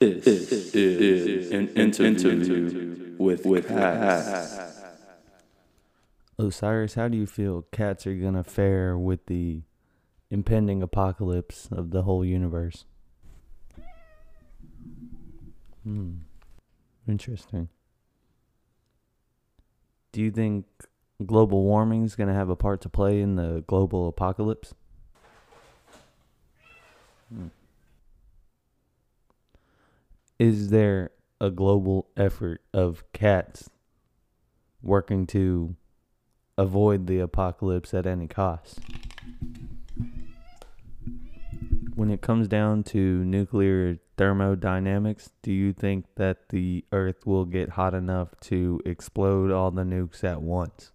This is an interview with, with Cass. Osiris, how do you feel cats are gonna fare with the impending apocalypse of the whole universe? Hmm. Interesting. Do you think global warming is gonna have a part to play in the global apocalypse? Hmm. Is there a global effort of cats working to avoid the apocalypse at any cost? When it comes down to nuclear thermodynamics, do you think that the Earth will get hot enough to explode all the nukes at once?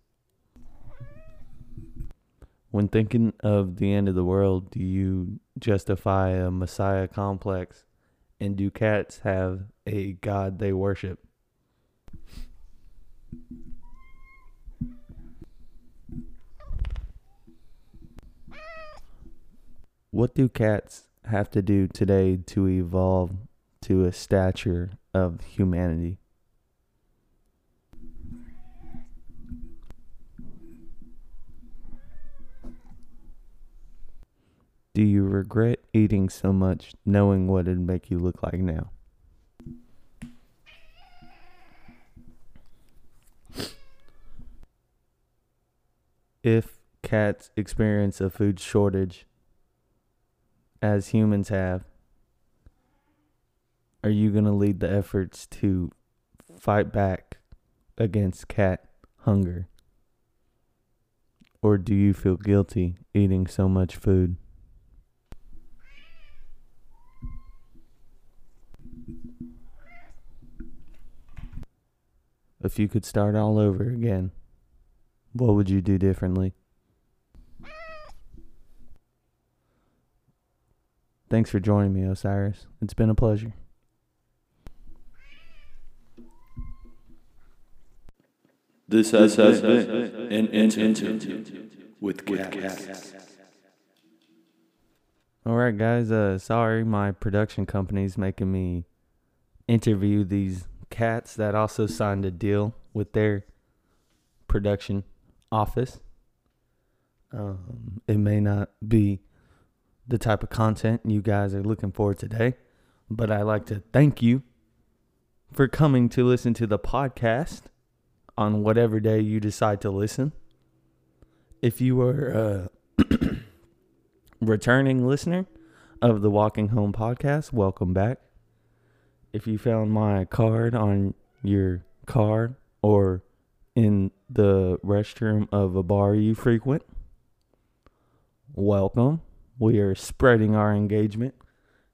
When thinking of the end of the world, do you justify a messiah complex? And do cats have a god they worship? What do cats have to do today to evolve to a stature of humanity? Do you regret eating so much knowing what it'd make you look like now? If cats experience a food shortage, as humans have, are you going to lead the efforts to fight back against cat hunger? Or do you feel guilty eating so much food? If you could start all over again, what would you do differently? Thanks for joining me, Osiris. It's been a pleasure. This has, has been an interview with, with Cass. All right, guys. Uh, sorry, my production company's making me interview these cats that also signed a deal with their production office. Um, it may not be the type of content you guys are looking for today, but I like to thank you for coming to listen to the podcast on whatever day you decide to listen. If you are a returning listener of the Walking Home podcast, welcome back. If you found my card on your car or in the restroom of a bar you frequent, welcome. We are spreading our engagement,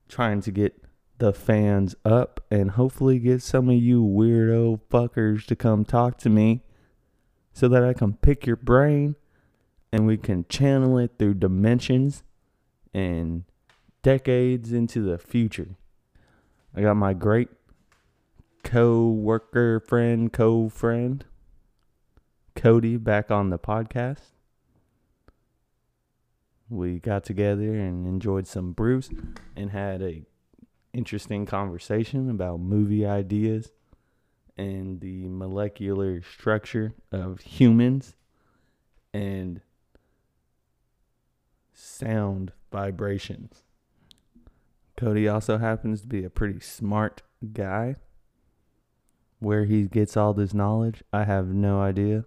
trying to get the fans up and hopefully get some of you weirdo fuckers to come talk to me so that I can pick your brain and we can channel it through dimensions and decades into the future. I got my great co worker friend, co friend, Cody, back on the podcast. We got together and enjoyed some brews and had a interesting conversation about movie ideas and the molecular structure of humans and sound vibrations. Cody also happens to be a pretty smart guy. Where he gets all this knowledge, I have no idea.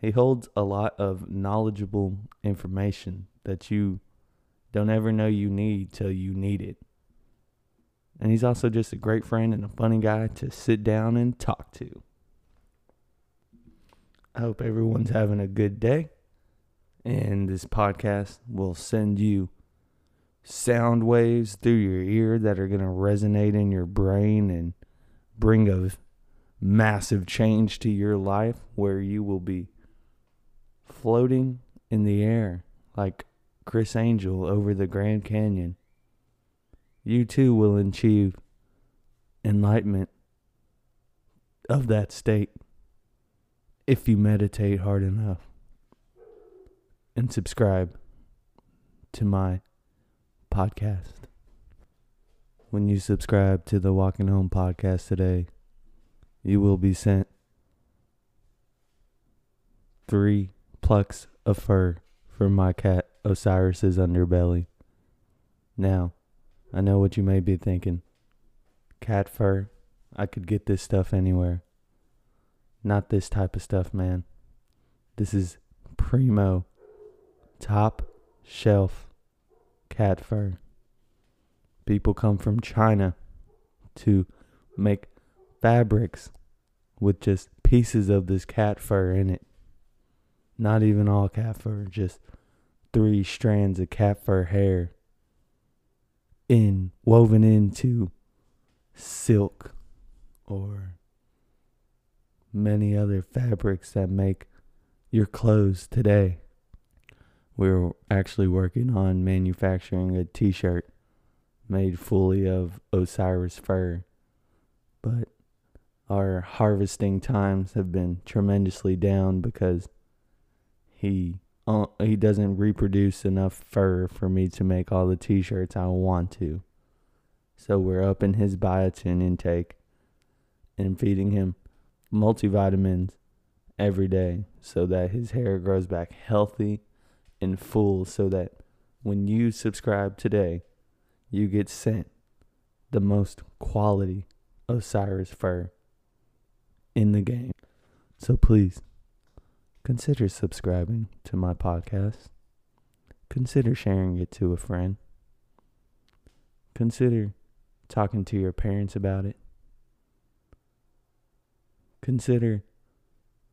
He holds a lot of knowledgeable information that you don't ever know you need till you need it. And he's also just a great friend and a funny guy to sit down and talk to. I hope everyone's having a good day. And this podcast will send you sound waves through your ear that are going to resonate in your brain and bring a massive change to your life where you will be floating in the air like Criss Angel over the Grand Canyon. You too will achieve enlightenment of that state if you meditate hard enough. And subscribe to my podcast. when you subscribe to the Walking Home podcast today, you will be sent three plucks of fur from my cat Osiris's underbelly. Now, I know what you may be thinking. Cat fur, I could get this stuff anywhere. Not this type of stuff, man. This is primo, top shelf cat fur. People come from China to make fabrics with just pieces of this cat fur in it. Not even all cat fur, just three strands of cat fur hair in woven into silk or many other fabrics that make your clothes today. We're actually working on manufacturing a t shirt made fully of Osiris fur, but our harvesting times have been tremendously down because he uh, he doesn't reproduce enough fur for me to make all the t-shirts I want to. So we're upping his biotin intake and feeding him multivitamins every day so that his hair grows back healthy and full so that when you subscribe today, you get sent the most quality Osiris fur in the game. So please consider subscribing to my podcast. Consider sharing it to a friend. Consider talking to your parents about it. Consider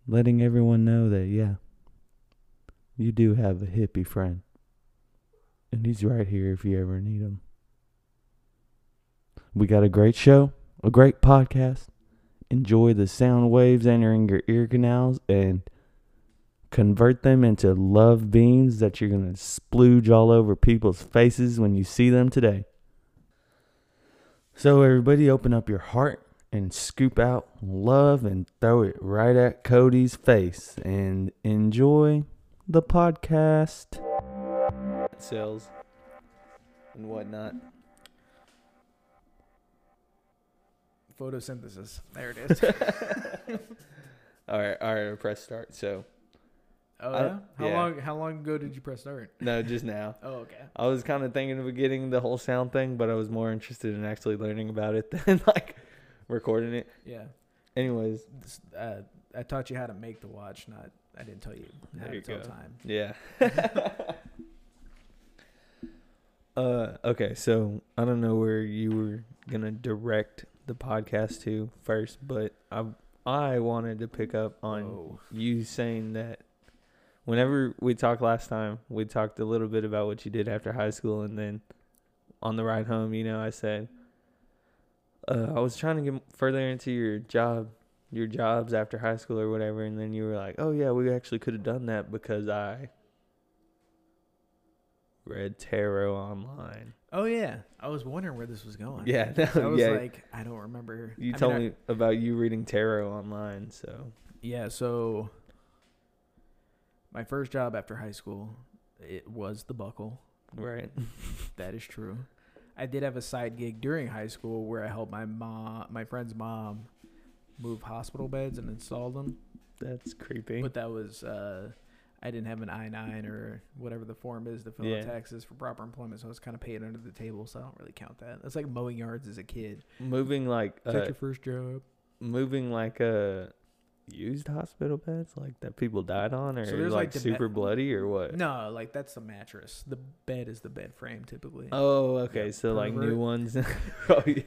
letting everyone know that, yeah, you do have a hippie friend. And he's right here if you ever need him. We got a great show, a great podcast. Enjoy the sound waves entering your ear canals and convert them into love beams that you're going to splooge all over people's faces when you see them today. So, everybody, open up your heart and scoop out love and throw it right at Cody's face and enjoy the podcast. Sales and whatnot. Photosynthesis. There it is. All right, all right, press start. So, oh I- yeah. How yeah. long? How long ago did you press start? no, just now. Oh okay. I was kind of thinking of getting the whole sound thing, but I was more interested in actually learning about it than like recording it. Yeah. Anyways, uh, I taught you how to make the watch. Not. I didn't tell you how There you go. time. yeah. uh, okay, so I don't know where you were gonna direct the podcast to first, but I I wanted to pick up on Oh. you saying that whenever we talked last time, we talked a little bit about what you did after high school, and then on the ride home, you know, I said uh, I was trying to get further into your job, your jobs after high school or whatever, and then you were like, "Oh yeah, we actually could have done that because I read tarot online." Oh yeah. I was wondering where this was going. Yeah, no, I was yeah. like, I don't remember. you I told mean, I- me about you reading tarot online, so Yeah. So. My first job after high school, it was the buckle. right. That is true. I did have a side gig during high school where I helped my mom, my friend's mom, move hospital beds and install them. That's creepy. But that was uh, I didn't have an I nine or whatever the form is to fill Yeah. out taxes for proper employment, so I was kind of paid under the table, so I don't really count that. That's like mowing yards as a kid. moving like uh, your first job. moving like uh used hospital beds like that people died on or So like, like, super bloody or what? No, like that's the mattress. The bed is the bed frame typically. Oh, okay. Yeah, so like new ones. oh, yeah.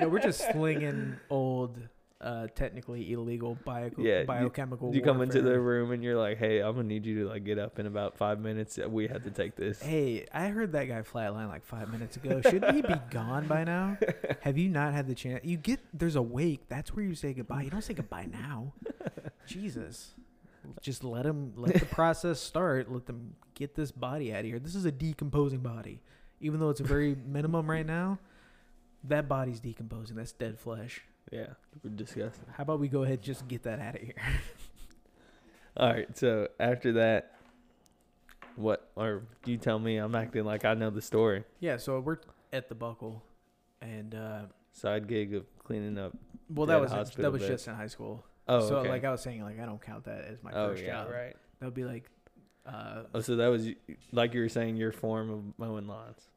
no, we're just slinging old, uh, technically illegal bio- Yeah, you- biochemical. You come into the room and you're like, "Hey, I'm gonna need you to like get up in about five minutes. We have to take this." Hey, I heard that guy flatline like five minutes ago. Shouldn't he be gone by now? Have you not had the chance? You get there's a wake. That's where you say goodbye. You don't say goodbye now. Jesus, just let him let the process start. Let them get this body out of here. This is a decomposing body, even though it's a very minimum right now. That body's decomposing. That's dead flesh. Yeah, we're disgusting. How about we go ahead and just get that out of here? All right. So after that, what? Or you tell me? I'm acting like I know the story. yeah. So we're at the buckle, and uh, Side gig of cleaning up. well, Dead that was hospital that was bed. just in high school. Oh, so okay. like I was saying, like I don't count that as my oh first yeah, job. right. That would be like, uh, Oh, so that was like you were saying your form of mowing lawns.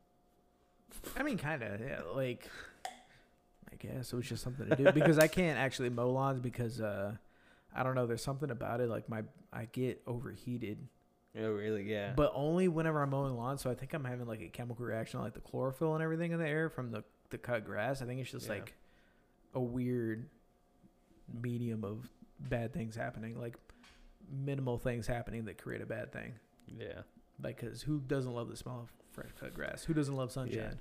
I mean, kind of, yeah. Like, I guess it was just something to do because I can't actually mow lawns because uh, I don't know. There's something about it. Like my, I get overheated, Oh, really? Yeah. but only whenever I'm mowing lawns. So I think I'm having like a chemical reaction, like the chlorophyll and everything in the air from the the cut grass. I think it's just Yeah. like a weird medium of bad things happening, like minimal things happening that create a bad thing. yeah. Like, cause who doesn't love the smell of fresh cut grass? Who doesn't love sunshine? Yeah,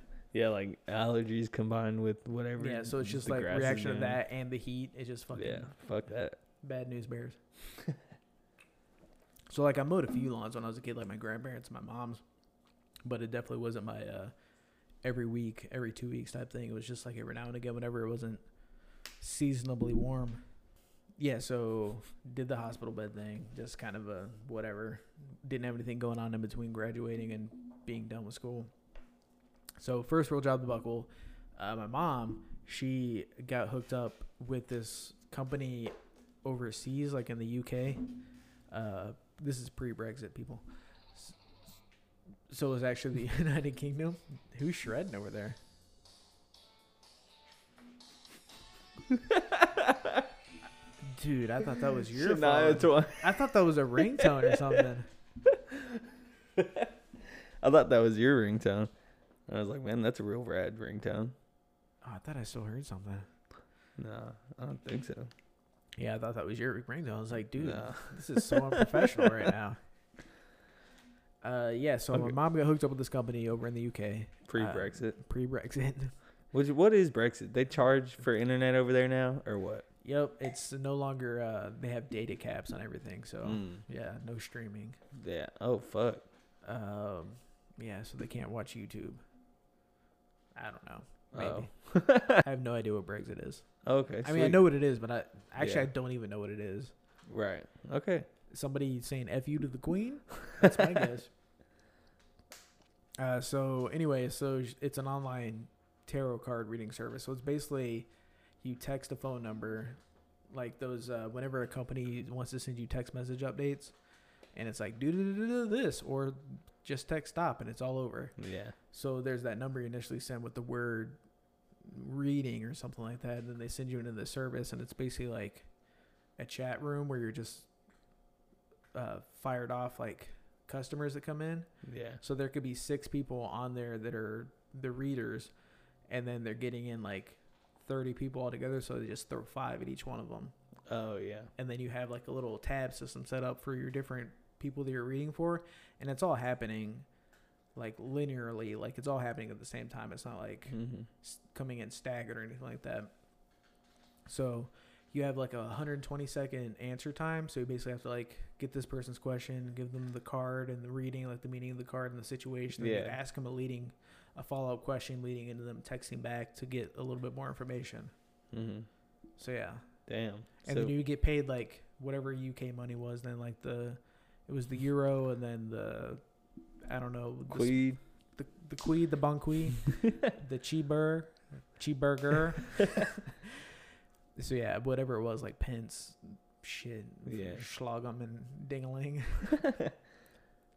like allergies combined with whatever. Yeah, so it's just the like grass is reaction of that and the heat. It just fucking Yeah, fuck that. bad news bears. so like I mowed a few lawns when I was a kid, like my grandparents, and my mom's, but it definitely wasn't my uh, every week, every two weeks type thing. It was just like every now and again, whenever it wasn't seasonably warm. Yeah, so did the hospital bed thing, just kind of a whatever. Didn't have anything going on in between graduating and being done with school. So first real job the buckle. Uh, my mom, she got hooked up with this company overseas, like in the UK. Uh, this is pre-Brexit, people. So it was actually the United Kingdom. Who's shredding over there? Dude, I thought that was your Shania phone. Twain. I thought that was a ringtone or something. I thought that was your ringtone. I was like, man, that's a real rad ringtone. Oh, I thought I still heard something. No, I don't think so. Yeah, I thought that was your ringtone. I was like, dude, No. this is so unprofessional right now. Uh, yeah. So my mom got hooked up with this company over in the UK, Pre-Brexit. pre-Brexit. Which what is Brexit? They charge for internet over there now, or what? yep, it's no longer. Uh, they have data caps on everything, so Mm, yeah, no streaming. yeah. Oh fuck. Um, yeah, so they can't watch YouTube. I don't know. Oh. Maybe. I have no idea what Brexit is. Okay. I mean, I sweet. know what it is, but I actually Yeah. I don't even know what it is. Right. Okay. somebody saying "f you" to the queen. That's my guess. Uh, so anyway, so sh- it's an online tarot card reading service. So it's basically you text a phone number, like those uh, whenever a company wants to send you text message updates, and it's like do do do do this or just text stop and it's all over. Yeah. So there's that number you initially send with the word reading or something like that, and then they send you into the service, and it's basically like a chat room where you're just uh, fired off like customers that come in. Yeah. So there could be six people on there that are the readers, and then they're getting in like 30 people altogether. So they just throw five at each one of them, Oh yeah. and then you have like a little tab system set up for your different people that you're reading for, and it's all happening like linearly, like it's all happening at the same time. It's not like Mm-hmm. coming in staggered or anything like that. So you have like a 120 second answer time. So you basically have to like get this person's question, give them the card and the reading, like the meaning of the card and the situation. and Yeah. ask them a leading, a follow up question leading into them texting back to get a little bit more information. Mm-hmm. So yeah, Damn. and so, then you get paid like whatever UK money was. Then like the, it was the euro and then the, I don't know, the, Queed. the the quid, the bonqui, the cheeseburger, cheeseburger. so yeah, whatever it was, like pence, shit, Yeah. schlagum and dingaling.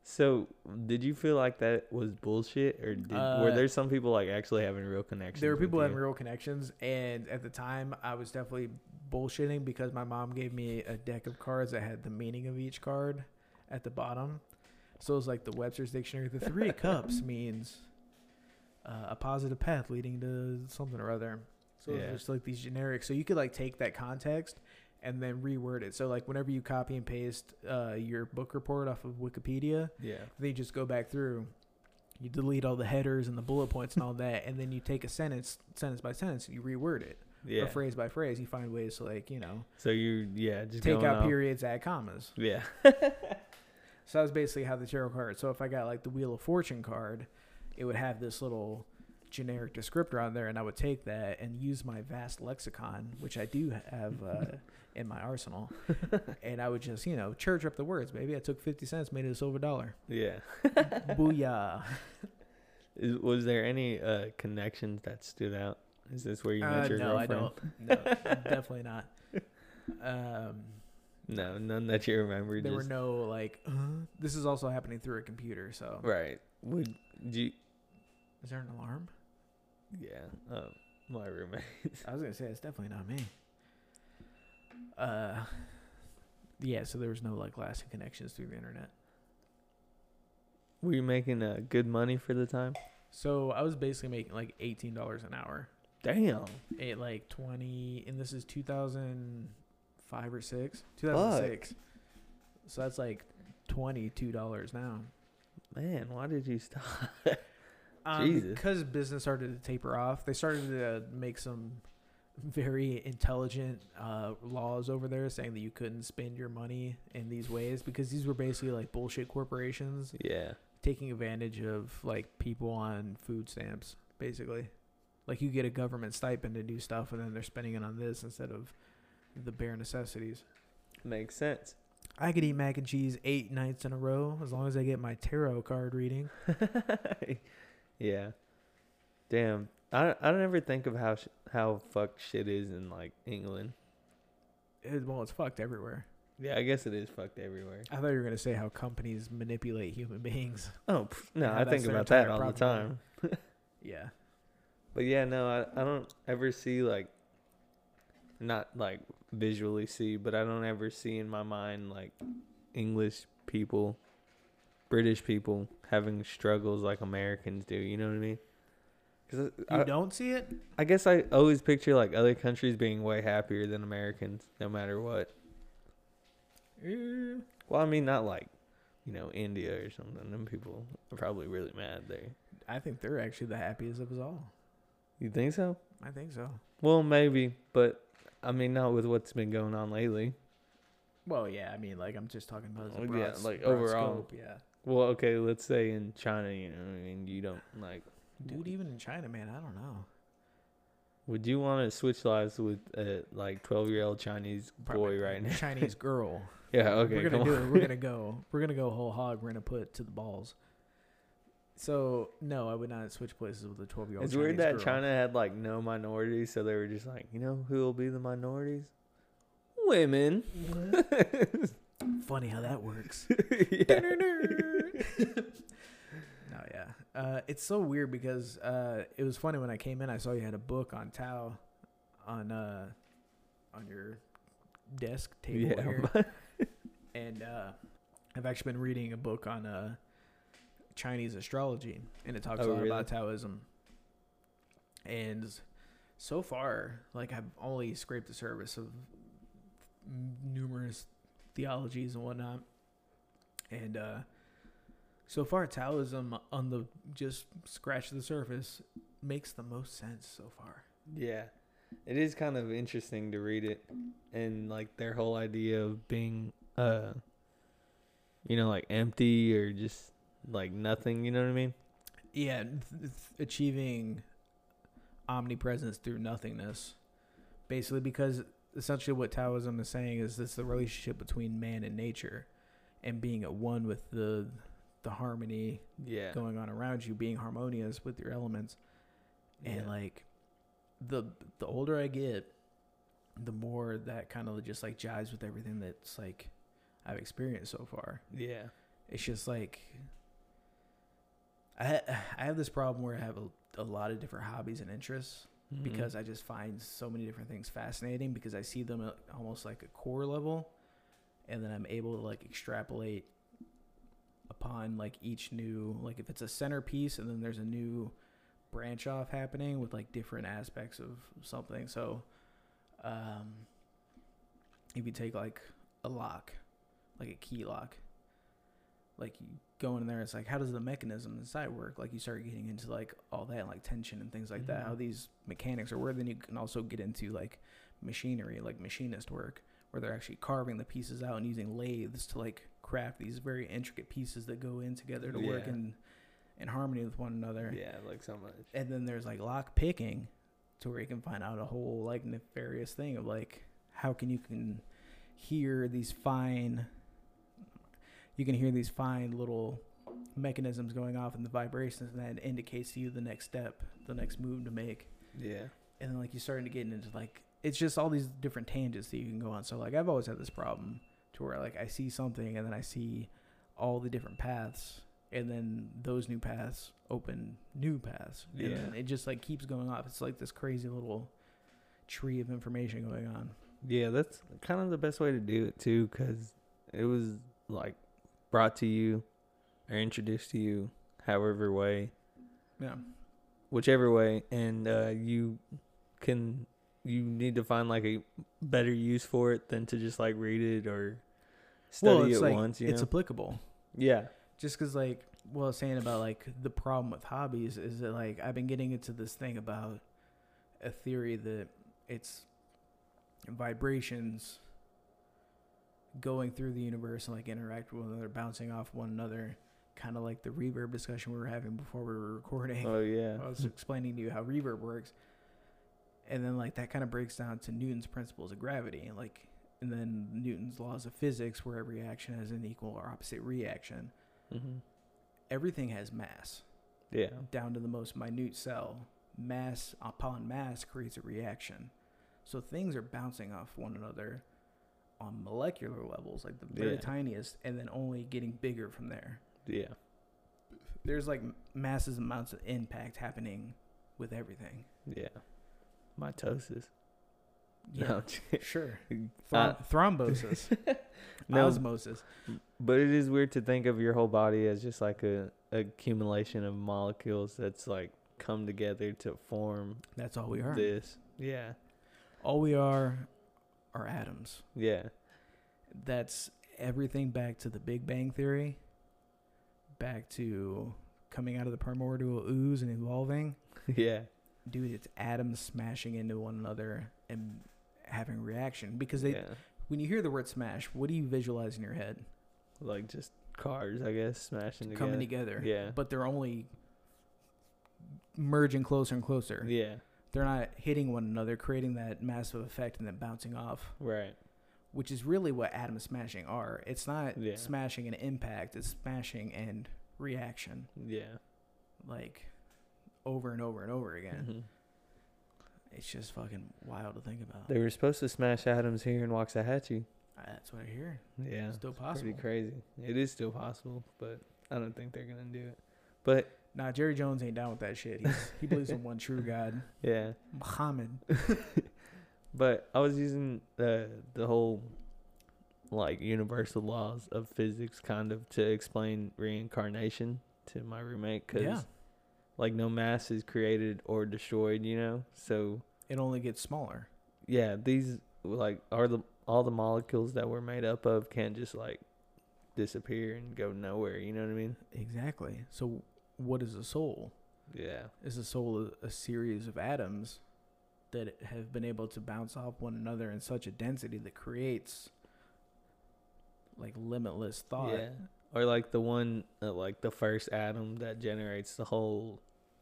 So, did you feel like that was bullshit, or did, were Uh, there some people like actually having real connections? There were people having real connections, and at the time, I was definitely bullshitting because my mom gave me a deck of cards that had the meaning of each card at the bottom. So it's like the Webster's Dictionary. The Three Cups means uh, a positive path leading to something or other. So Yeah. it's just like these generic. So you could like take that context and then reword it. So like whenever you copy and paste uh, your book report off of Wikipedia, Yeah. then you just go back through you delete all the headers and the bullet points and all that and then you take a sentence sentence by sentence and you reword it Yeah. or phrase by phrase you find ways to like you know So you, yeah, just take out off- periods add commas Yeah. so that was basically how the tarot card so if i got like the wheel of fortune card it would have this little generic descriptor on there and i would take that and use my vast lexicon which i do have uh, in my arsenal and i would just you know church up the words Maybe i took 50 cents made it a silver dollar Yeah. booyah Is, was there any uh, connections that stood out? Is this where you met Uh, your no, I girlfriend? don't. No, definitely not. Um, No, none that you remember. there were no like. Uh, this is also happening through a computer. So right. Would you? is there an alarm? Yeah. Um, my roommate. I was gonna say it's definitely not me. Uh, yeah. So there was no like lasting connections through the internet. Were you making uh, good money for the time? So I was basically making like eighteen dollars an hour. Damn. At like twenty, and this is two thousand five or six. Two thousand six. So that's like twenty two dollars now. Man, why did you stop? Um, Jesus. Because business started to taper off, they started to make some very intelligent uh, laws over there saying that you couldn't spend your money in these ways because these were basically like bullshit corporations yeah. taking advantage of like people on food stamps, basically. Like you get a government stipend to do stuff, and then they're spending it on this instead of the bare necessities. Makes sense. I could eat mac and cheese eight nights in a row as long as I get my tarot card reading. yeah. Damn. I I don't ever think of how sh- how fucked shit is in like England. It, well, it's fucked everywhere. Yeah, I guess it is fucked everywhere. I thought you were gonna say how companies manipulate human beings. Oh pff, no, I think about that all the time. Yeah. But yeah, no, I I don't ever see like not like visually see, but I don't ever see in my mind like English people, British people having struggles like Americans do. You know what I mean? Cause You I, don't see it? I guess I always picture like other countries being way happier than Americans, no matter what. Eh, Well, I mean, not like, you know, India or something. Them people are probably really mad there. I think they're actually the happiest of us all. You think so? I think so. Well, maybe, but I mean, not with what's been going on lately. Well, yeah. I mean, like I'm just talking about as a Oh, broad, yeah, like, broad overall. Scope, yeah. Well, okay, let's say in China, you know, I mean, you don't like. Dude, even in China, man, I don't know. Would you want to switch lives with a like twelve year old Chinese Probably boy right now? Chinese girl. Yeah. Okay. we're gonna do on. it. We're gonna go. We're gonna go whole hog. We're gonna put to the balls. So no, I would not switch places with a twelve year old. It's weird that China had like no minorities, so they were just like, you know, who will be the minorities? Women. Funny how that works. yeah. No, yeah. Uh, it's so weird because uh, it was funny when I came in. I saw you had a book on Tao on uh, on your desk table Yeah. here, and uh, I've actually been reading a book on uh, Chinese astrology, and it talks Oh, a lot really? about Taoism. And so far, like I've only scraped the surface of numerous theologies and whatnot, and uh, so far Taoism on the just scratch the surface makes the most sense so far. Yeah. It is kind of interesting to read it and like their whole idea of being uh you know like empty or just like nothing, you know what I mean? Yeah, th- th- achieving omnipresence through nothingness, basically because essentially what Taoism is saying is it's the relationship between man and nature, and being at one with the the harmony Yeah. going on around you, being harmonious with your elements. and Yeah. like the the older I get, the more that kind of just like jives with everything that's like I've experienced so far. Yeah. It's just like I I have this problem where I have a, a lot of different hobbies and interests Mhm. because I just find so many different things fascinating because I see them at almost like a core level, and then I'm able to like extrapolate upon like each new like if it's a centerpiece and then there's a new branch off happening with like different aspects of something. So, um, if you take like a lock, like a key lock, like you go in there, it's like how does the mechanism inside work? Like you start getting into like all that, like tension and things like that. How Mhm. these mechanics are. Where then you can also get into like machinery, like machinist work, where they're actually carving the pieces out and using lathes to like craft these very intricate pieces that go in together to work in in harmony with one another. Yeah, like so much. And then there's like lock picking, to where you can find out a whole like nefarious thing of like how can you can hear these fine, you can hear these fine little mechanisms going off and the vibrations, and that indicates to you the next step, the next move to make. Yeah. And then like you're starting to get into like it's just all these different tangents that you can go on. So like I've always had this problem to where like I see something and then I see all the different paths and then those new paths open new paths. Yeah. then it just like keeps going off. It's like this crazy little tree of information going on. Yeah, that's kind of the best way to do it too, because it was like brought to you or introduced to you, however way, Yeah. whichever way, and uh, you can you need to find like a better use for it than to just like read it or study well, it's it like once. You it's know? applicable. yeah, just because like well I was saying about like the problem with hobbies is that like i've been getting into this thing about a theory that it's vibrations going through the universe and like interact with one another bouncing off one another kind of like the reverb discussion we were having before we were recording. Oh yeah, i was explaining to you how reverb works. And then like that kind of breaks down to newton's principles of gravity and like and then newton's laws of physics where every action has an equal or opposite reaction. Hmm everything has mass. Yeah, down to the most minute cell. Mass upon mass creates a reaction. So things are bouncing off one another on molecular levels, like the very Yeah. tiniest, and then only getting bigger from there. yeah, There's like massive amounts of impact happening with everything. yeah. Mitosis. Yeah, No, sure. Uh, thrombosis, no, osmosis. But it is weird to think of your whole body as just like a accumulation of molecules that's like come together to form That's all we are. this. Yeah. All we are are atoms. Yeah. that's everything back to the Big Bang Theory, back to coming out of the primordial ooze and evolving. yeah. Dude, it's atoms smashing into one another and having reaction. Because they, yeah. when you hear the word smash, what do you visualize in your head? Like just cars, I guess, smashing together. Coming together. Yeah. But they're only merging closer and closer. Yeah. They're not hitting one another, creating that massive effect and then bouncing off. Right. which is really what atom smashing are. It's not Yeah. smashing and impact, it's smashing and reaction, Yeah. like over and over and over again. Mhm. It's just fucking wild to think about. They were supposed to smash atoms here in Waxahachie. Uh, That's what I hear. Yeah. Still Pretty possible. crazy. It is still possible, but I don't think they're gonna do it. But Nah, Jerry Jones ain't down with that shit. He's, he believes in one true God, yeah. Muhammad. But I was using the the whole like universal laws of physics kind of to explain reincarnation to my roommate because Yeah. like no mass is created or destroyed, you know. So It only gets smaller. yeah, these like are the all the molecules that we're made up of can't just like disappear and go nowhere. You know what I mean? Exactly. So, what is a soul? Yeah. Is a soul a, a series of atoms that have been able to bounce off one another in such a density that creates like limitless thought? Yeah. Or like the one, uh, like the first atom that generates the whole,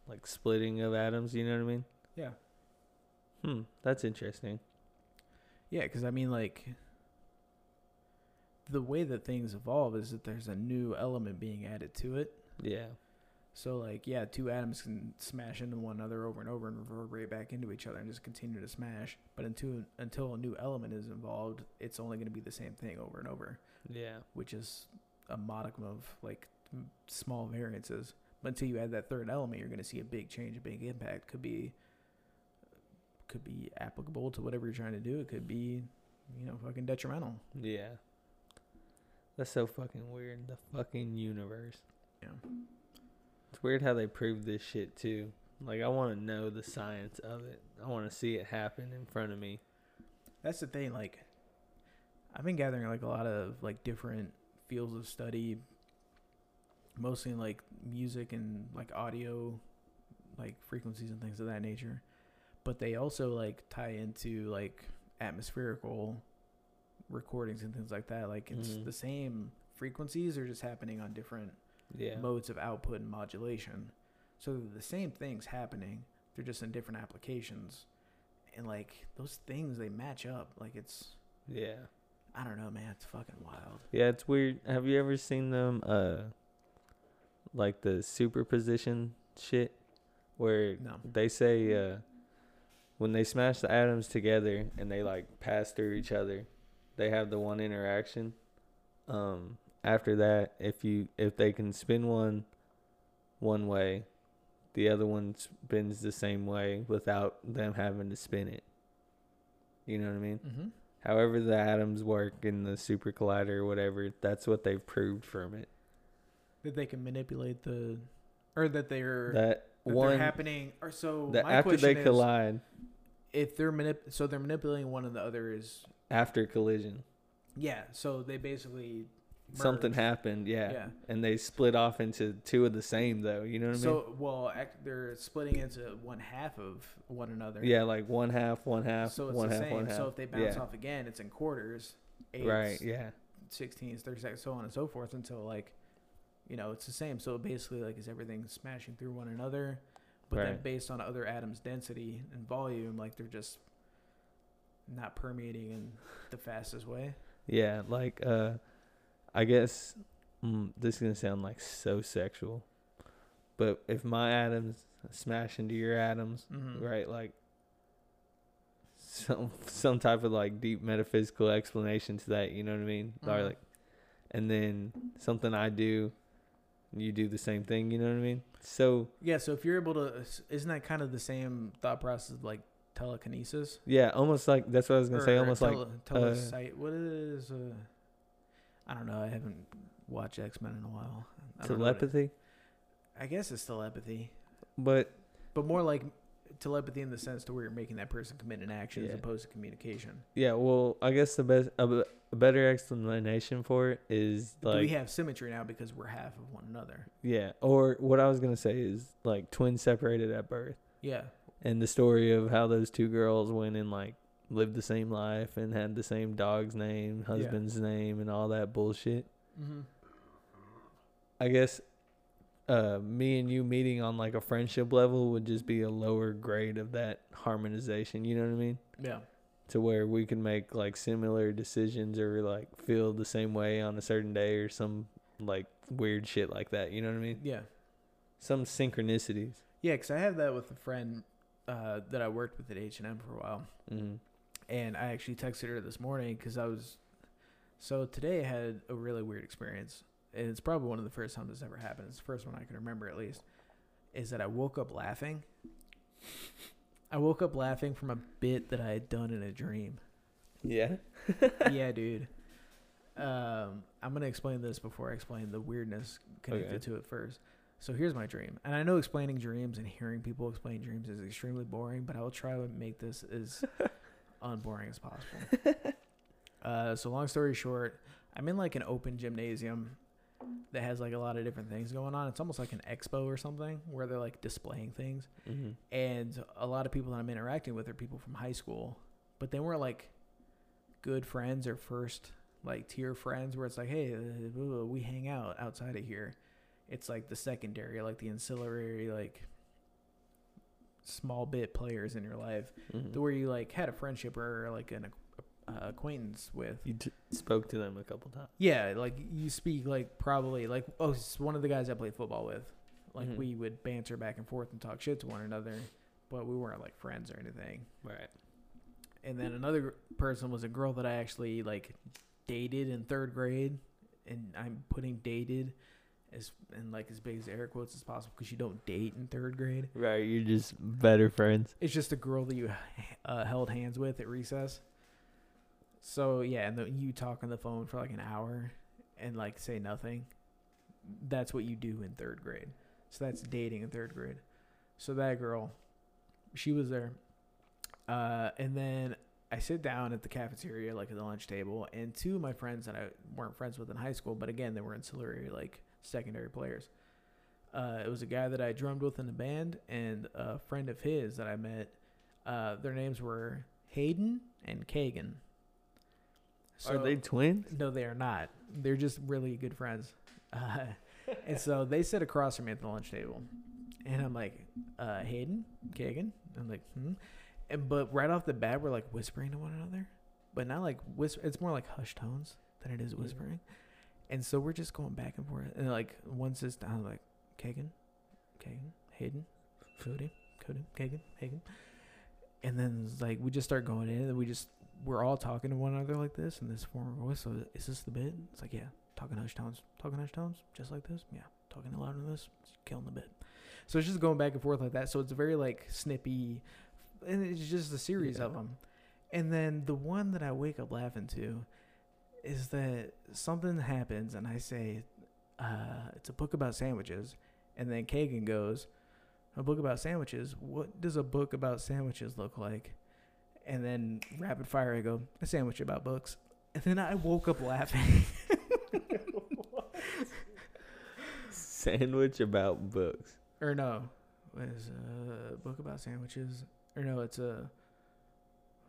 like splitting of atoms. You know what I mean? Yeah. Hmm. That's interesting. Yeah, because I mean, like, the way that things evolve is that there's a new element being added to it. Yeah. So, like, yeah, two atoms can smash into one another over and over and reverberate back into each other and just continue to smash. But until until a new element is involved, it's only going to be the same thing over and over, Yeah. which is a modicum of like small variances. But until you add that third element, you're going to see a big change, a big impact. Could be could be applicable to whatever you're trying to do. It could be, you know, fucking detrimental. Yeah. That's so fucking weird. The fucking universe. Yeah. It's weird how they prove this shit too. Like I want to know the science of it. I want to see it happen in front of me. That's the thing. Like, I've been gathering like a lot of like different fields of study, mostly in like music and like audio, like frequencies and things of that nature. But they also like tie into like atmospherical recordings and things like that. Like it's Mhm. the same frequencies, are just happening on different Yeah. modes of output and modulation. So the same things happening, they're just in different applications. And like those things they match up. Like it's Yeah. I don't know, man, it's fucking wild. Yeah, it's weird. Have you ever seen them uh like the superposition shit, where No. they say uh, when they smash the atoms together and they like pass through each other, they have the one interaction. Um, after that, if you if they can spin one one way, the other one spins the same way without them having to spin it. You know what I mean? Mm-hmm. However the atoms work in the super collider or whatever, that's what they've proved from it. That they can manipulate the, or that they're That that one they're happening. Or so that after they is, collide, if they're manip, so they're manipulating one and the other is after collision, yeah. So they basically something happened, yeah. Yeah. And they split off into two of the same though, you know what I mean? So well, act, they're splitting into one half of one another. Yeah, like one half, one half, So it's one the half, same. one half. So if they bounce yeah. off again, it's in quarters, eights, Right, yeah. 16s, 32, so on and so forth until like, you know, it's the same. So basically, like, is everything smashing through one another? But then based on other atoms' density and volume, like they're just not permeating in the fastest way. Yeah, like uh I guess mm, this is gonna sound like so sexual, but if my atoms smash into your atoms, Mhm. right? Like some some type of like deep metaphysical explanation to that. You know what I mean? Or Mhm. like, and then something I do, you do the same thing. You know what I mean? So Yeah. So if you're able to, isn't that kind of the same thought process like telekinesis? yeah, almost like that's what I was gonna say. Or Almost like tele- uh, what is? Uh, I don't know. I haven't watched X Men in a while. I don't know what it- telepathy, I guess it's telepathy, but but more like telepathy in the sense to where you're making that person commit an action as opposed to communication. yeah. Well, I guess the best a, a better explanation for it is But we have symmetry now because we're half of one another. yeah. Or what I was gonna say is like twins separated at birth. Yeah. and the story of how those two girls went and like lived the same life and had the same dog's name, husband's name, and all that bullshit. Mm-hmm. I guess uh, me and you meeting on like a friendship level would just be a lower grade of that harmonization. You know what I mean? Yeah. To where we can make like similar decisions or like feel the same way on a certain day or some like weird shit like that. You know what I mean? Yeah. Some synchronicities. Yeah, because I had that with a friend uh, that I worked with at H and M for a while, hmm and I actually texted her this morning because I was. So today I had a really weird experience, and it's probably one of the first times this ever happened. It's the first one I can remember at least. Is that I woke up laughing. I woke up laughing from a bit that I had done in a dream. Yeah. yeah, dude. Um, I'm gonna explain this before I explain the weirdness connected Okay. to it first. So here's my dream, and I know explaining dreams and hearing people explain dreams is extremely boring, but I will try to make this as unboring as possible. Uh, so long story short, I'm in like an open gymnasium that has like a lot of different things going on. It's almost like an expo or something where they're like displaying things hmm and a lot of people that I'm interacting with are people from high school, but they weren't like good friends or first like tier friends where it's like, hey, uh, we hang out outside of here. It's like the secondary, like the ancillary, like small bit players in your life, hmm to where you like had a friendship or like an uh, acquaintance with. You t- spoke to them a couple times. Yeah, like you speak like probably like oh, it's one of the guys I played football with. Like Mhm. we would banter back and forth and talk shit to one another, but we weren't like friends or anything. Right. And then another person was a girl that I actually like dated in third grade, and I'm putting dated as in like as big as air quotes as possible because you don't date in third grade. Right. You're just better friends. It's just a girl that you uh, held hands with at recess. So yeah, and the, you talk on the phone for like an hour and like say nothing. That's what you do in third grade. So that's dating in third grade. So that girl, she was there. Uh, and then I sit down at the cafeteria, like at the lunch table, and two of my friends that I weren't friends with in high school, but again, they were in ancillary, like secondary players. Uh, it was a guy that I drummed with in the band and a friend of his that I met. Uh, their names were Hayden and Kagan. Are they twins? No, they are not. They're just really good friends. Uh, and so they sit across from me at the lunch table, and I'm like, uh, Hayden, Kagan. I'm like, hmm. And but right off the bat, we're like whispering to one another, but not like whisper. It's more like hushed tones than it is whispering. And so we're just going back and forth. And like one sits down, like, Kagan, Kagan, Hayden, Cody, Cody, Kagan, Hagen. And then like we just start going in, and we just we're all talking to one another like this in this form of voice. So is this the bit? It's like yeah, talking hush tones, talking hush tones, just like this. Yeah, talking louder than this, killing the bit. So it's just going back and forth like that. So it's very like snippy, and it's just a series of them. And then the one that I wake up laughing to is that something happens, and I say, uh, "It's a book about sandwiches," and then Kagan goes, "A book about sandwiches? What does a book about sandwiches look like?" And then rapid fire, I go, "A sandwich about books," and then I woke up laughing. Sandwich about books. or no, it's a book about sandwiches? Or no, it's a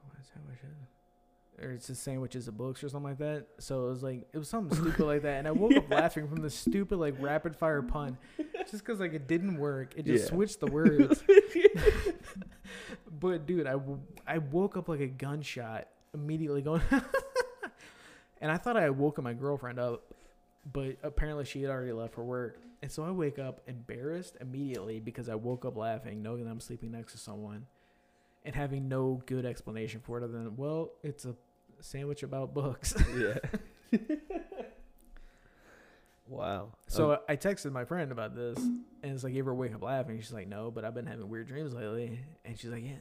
what sandwiches? Or it's a sandwiches of books or something like that. So it was like it was something stupid like that, and I woke up laughing from the stupid like rapid fire pun, just because like it didn't work. It just Yeah. switched the words. but dude, I, w- I woke up like a gunshot immediately going, and I thought I had woken my girlfriend up, but apparently she had already left for work. And so I wake up embarrassed immediately because I woke up laughing, knowing that I'm sleeping next to someone, and having no good explanation for it other than, well, it's a sandwich about books. Yeah. wow. So Um, I texted my friend about this, and it's like, "You ever wake up laughing?" She's like, "No, but I've been having weird dreams lately." And she's like, "Yeah,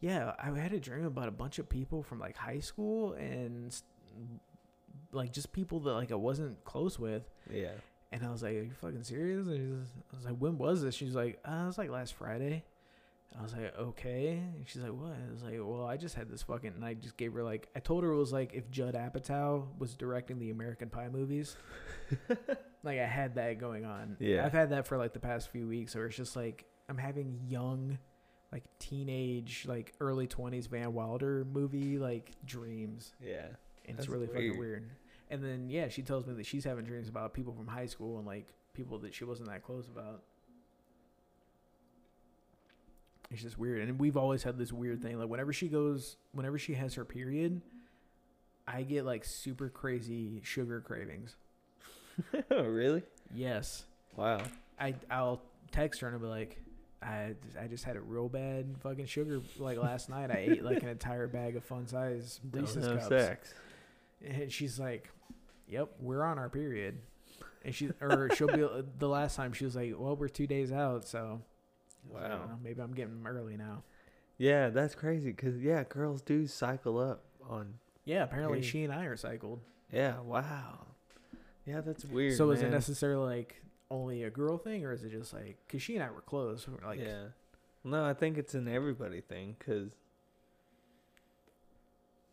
yeah, I had a dream about a bunch of people from like high school and like just people that like I wasn't close with." yeah. And I was like, "Are you fucking serious?" And I was like, "When was this?" She's like, uh, "It was like last Friday." I was like, "Okay." And she's like, "What?" I was like, "Well, I just had this fucking." And I just gave her like, I told her it was like if Judd Apatow was directing the American Pie movies. like I had that going on. Yeah. I've had that for like the past few weeks, where it's just like I'm having young, like teenage, like early twenties Van Wilder movie like dreams Yeah. and it's really fucking weird. weird. And then yeah, she tells me that she's having dreams about people from high school and like people that she wasn't that close about. It's just weird, and we've always had this weird thing. Like whenever she goes, whenever she has her period, I get like super crazy sugar cravings. oh, really? Yes, Wow. I I'll text her and I'll be like, I I just had a real bad fucking sugar. Like last night, I ate like an entire bag of fun size Reese's cups. sex. And she's like, "Yep, we're on our period." And she or she'll be the last time she was like, "Well, we're two days out, so I don't Wow. know, maybe I'm getting 'em early now." Yeah, that's crazy. Cause yeah, girls do cycle up on. Yeah, apparently she and I are cycled. Yeah. Wow. Yeah, that's weird. so is it necessarily like only a girl thing, or is it just like because she and I were close? we We're like, yeah. No, I think it's an everybody thing because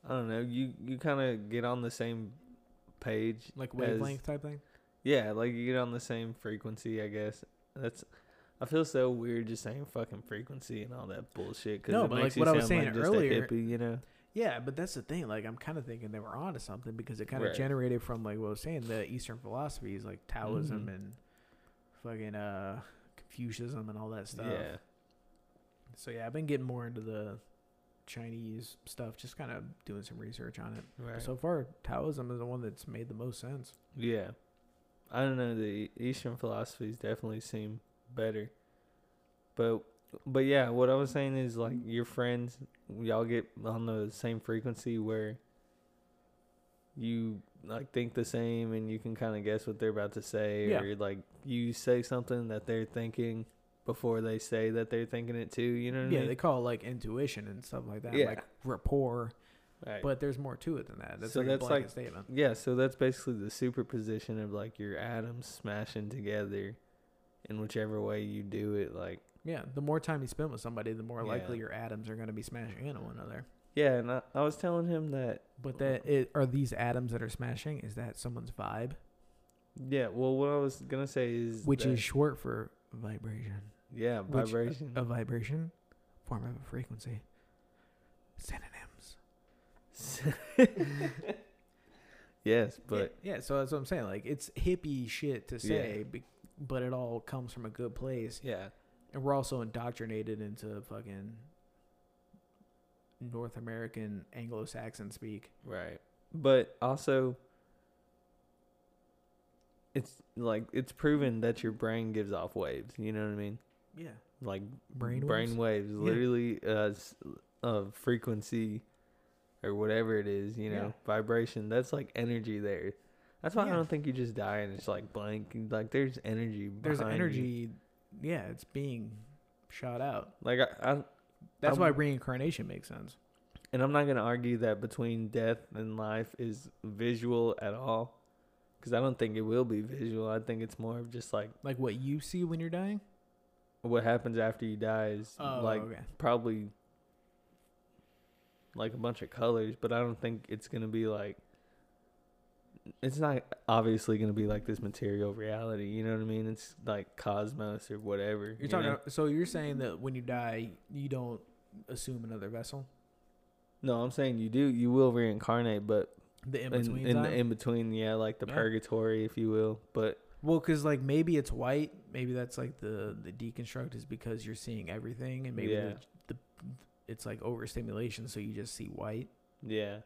I don't know. You you kind of get on the same page, like as- wavelength type thing. Yeah, like you get on the same frequency. I guess that's. I feel so weird just saying fucking frequency and all that bullshit. Cause No, but, like, what I was saying like earlier- hippie, you know. Yeah, but that's the thing. Like, I'm kind of thinking they were onto something because it kind of Right. generated from like what I was saying, the Eastern philosophies like Taoism Mhm. and fucking uh Confucianism and all that stuff. Yeah. So yeah, I've been getting more into the Chinese stuff, just kind of doing some research on it. Right. So far, Taoism is the one that's made the most sense. Yeah. I don't know. The Eastern philosophies definitely seem better. But but yeah, what I was saying is like your friends, y'all get on the same frequency where you like think the same and you can kind of guess what they're about to say Yeah. or like you say something that they're thinking before they say that they're thinking it too, you know what I Yeah, mean? they call it like intuition and stuff like that, Yeah. like rapport. Right. But there's more to it than that. That's So like that's a blanket like- statement. Yeah, so that's basically the superposition of like your atoms smashing together in whichever way you do it. Like, Yeah, the more time you spend with somebody, the more likely your atoms are going to be smashing into one another. yeah, and I, I was telling him that, But that it, are these atoms that are smashing? Is that someone's vibe? yeah, well, what I was going to say is, Which that- is short for vibration. yeah, which- uh, vibration. A vibration, form of a frequency. Synonyms. yes, but yeah, yeah, so that's what I'm saying. Like it's hippie shit to say, be, but it all comes from a good place. yeah, And we're also indoctrinated into fucking North American Anglo-Saxon speak. right. But also, it's like it's proven that your brain gives off waves. You know what I mean? Yeah. Like Brain brain waves, Yeah. literally uh, a frequency or whatever it is. You know, Yeah. vibration. That's like energy there. That's why Yeah. I don't think you just die and it's like blank. Like there's energy. There's behind you. energy. Yeah, it's being shot out. Like I, I That's I'm- why reincarnation makes sense. and I'm not gonna argue that between death and life is visual at all, because I don't think it will be visual. I think it's more of just like Like what you see when you're dying. what happens after you die is Oh, like okay. probably like a bunch of colors, but I don't think it's gonna be like. It's not obviously gonna be like this material reality. You know what I mean? It's like cosmos or whatever. You're you talking. know? So you're saying that when you die, you don't assume another vessel. No, I'm saying you do. You will reincarnate, but The in in, between in the in between, yeah, like the Yeah. purgatory, if you will. But Well, because like maybe it's white. Maybe that's like the the deconstruct is because you're seeing everything, and maybe Yeah. the, the it's like overstimulation, so you just see white. yeah,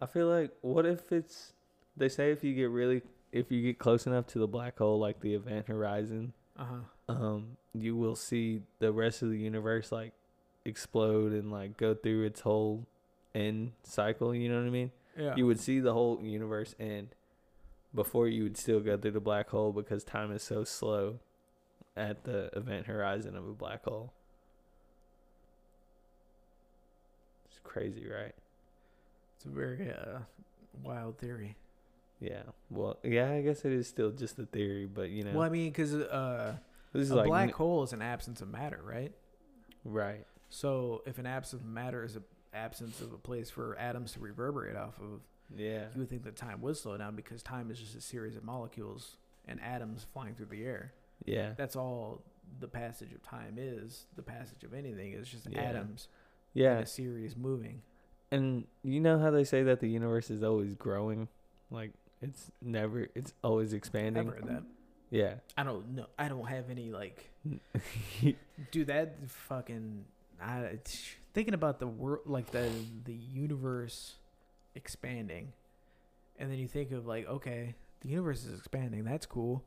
I feel like what if it's they say if you get really if you get close enough to the black hole, like the event horizon, Uh huh. um, you will see the rest of the universe like explode and like go through its whole end cycle. You know what I mean? Yeah. You would see the whole universe end before you would still go through the black hole because time is so slow at the event horizon of a black hole. It's crazy, right? A very uh, wild theory. Yeah. Well, yeah, I guess it is still just a theory, but you know, Well, I mean, because uh, this is like a like black n- hole is an absence of matter, right? right. So if an absence of matter is an absence of a place for atoms to reverberate off of, Yeah. you would think that time would slow down because time is just a series of molecules and atoms flying through the air. Yeah. That's all the passage of time is. The passage of anything is just Yeah. atoms in Yeah. a series moving. And you know how they say that the universe is always growing? Like it's never it's always expanding. I've heard that. Yeah. I don't know. I don't have any like, dude. That fucking. I thinking about the world, like the the universe expanding, and then you think of like, okay, the universe is expanding. That's cool.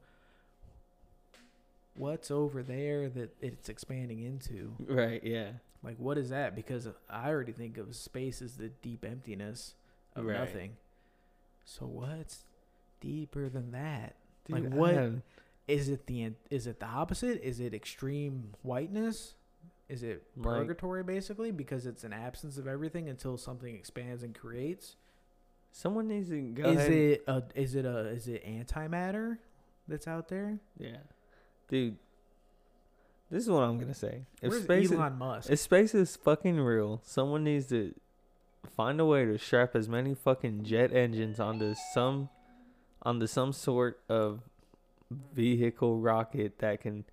What's over there that it's expanding into? right, yeah. Like, what is that? Because I already think of space as the deep emptiness of Right. nothing. So what's deeper than that? Dude, Like, what- Is it the is it the opposite? Is it extreme whiteness? Is it Like- purgatory basically because it's an absence of everything until something expands and creates? Someone needs to go is ahead. it a is it a is it antimatter that's out there? Yeah. Dude. This is what I'm gonna say. If Where's space is, Elon Musk? if space is fucking real, someone needs to find a way to strap as many fucking jet engines onto some onto some sort of vehicle rocket that can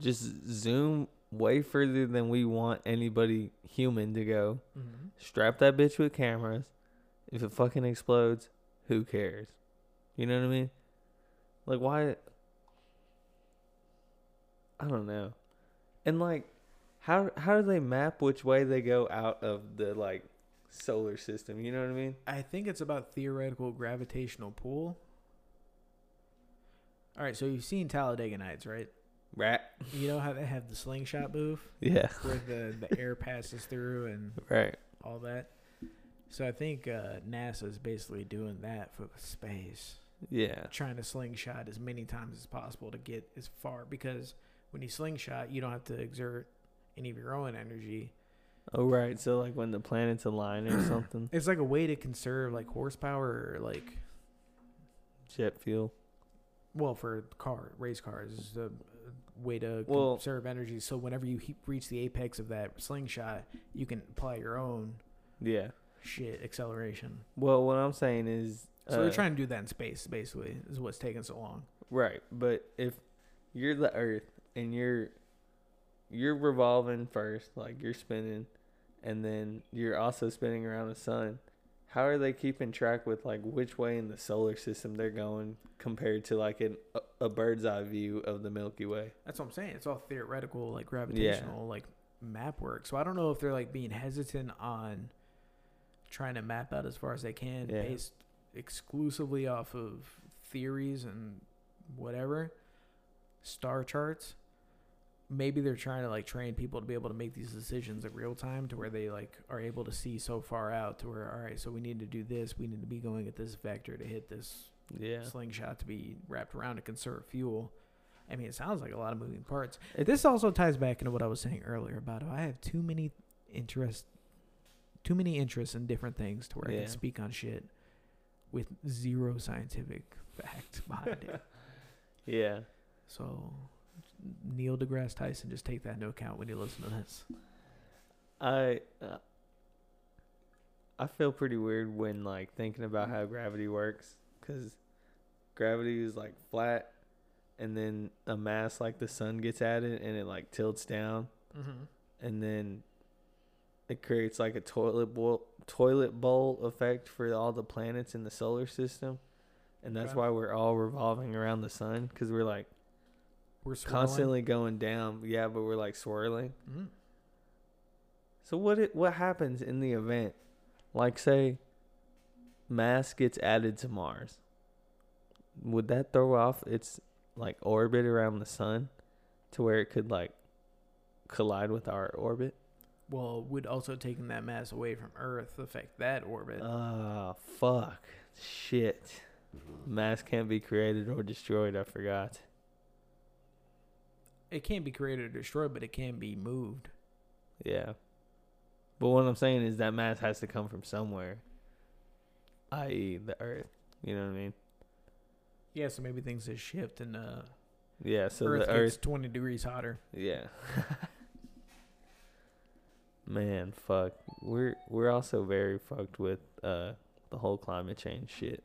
just zoom way further than we want anybody human to go. Mhm. Strap that bitch with cameras. If it fucking explodes, who cares? You know what I mean? Like why I don't know. And like how how do they map which way they go out of the like solar system? You know what I mean? I think it's about theoretical gravitational pull. All right, so you've seen Talladega Nights, right? Rat. You know how they have the slingshot move Yeah. where the, the air passes through and Right. all that. So I think uh, NASA is basically doing that for space, Yeah. trying to slingshot as many times as possible to get as far. Because when you slingshot, you don't have to exert any of your own energy. Oh right. So like when the planets align or something, It's like a way to conserve like horsepower or like jet fuel. well for car race cars is a way to Well- conserve energy. So whenever you he- reach the apex of that slingshot, you can apply your own Yeah. shit acceleration. Well, what I'm saying is So they're uh, trying to do that in space. Basically, is what's taking so long. Right, but if you're the Earth and you're you're revolving first, like you're spinning, and then you're also spinning around the sun, how are they keeping track with like which way in the solar system they're going compared to like an, a, a bird's eye view of the Milky Way? That's what I'm saying. It's all theoretical, like gravitational, like map work. So I don't know if they're like being hesitant on trying to map out as far as they can Yeah. based exclusively off of theories and whatever star charts maybe they're trying to like train people to be able to make these decisions in real time to where they like are able to see so far out to where all right so we need to do this. We need to be going at this vector to hit this Yeah. slingshot to be wrapped around to conserve fuel. I mean it sounds like a lot of moving parts. This also ties back into what i was saying earlier about i have too many interest too many interests in different things to where i can speak on shit with zero scientific fact behind it. Yeah. so neil degrasse tyson just take that into account when you listen to this I uh, I feel pretty weird when like thinking about how gravity works cuz gravity is like flat and then a mass like the sun gets added and it like tilts down mm-hmm. and then it creates like a toilet bowl toilet bowl effect for all the planets in the solar system. And that's Okay. why we're all revolving around the sun cuz we're like we're swirling. constantly going down. Yeah, but we're like swirling. Mhm. So what it, what happens in the event? Like say mass gets added to Mars. Would that throw off its like orbit around the sun to where it could like collide with our orbit? well would also taking that mass away from earth affect that orbit Ah, fuck. Shit. Mass can't be created or destroyed, I forgot. It can't be created or destroyed but it can be moved Yeah. But what I'm saying is that mass has to come from somewhere. I.e. the earth. You know what I mean? yeah so maybe things just shift and uh Yeah, so earth the gets 20 degrees hotter Yeah. Man, fuck. We're we're also very fucked with uh the whole climate change shit.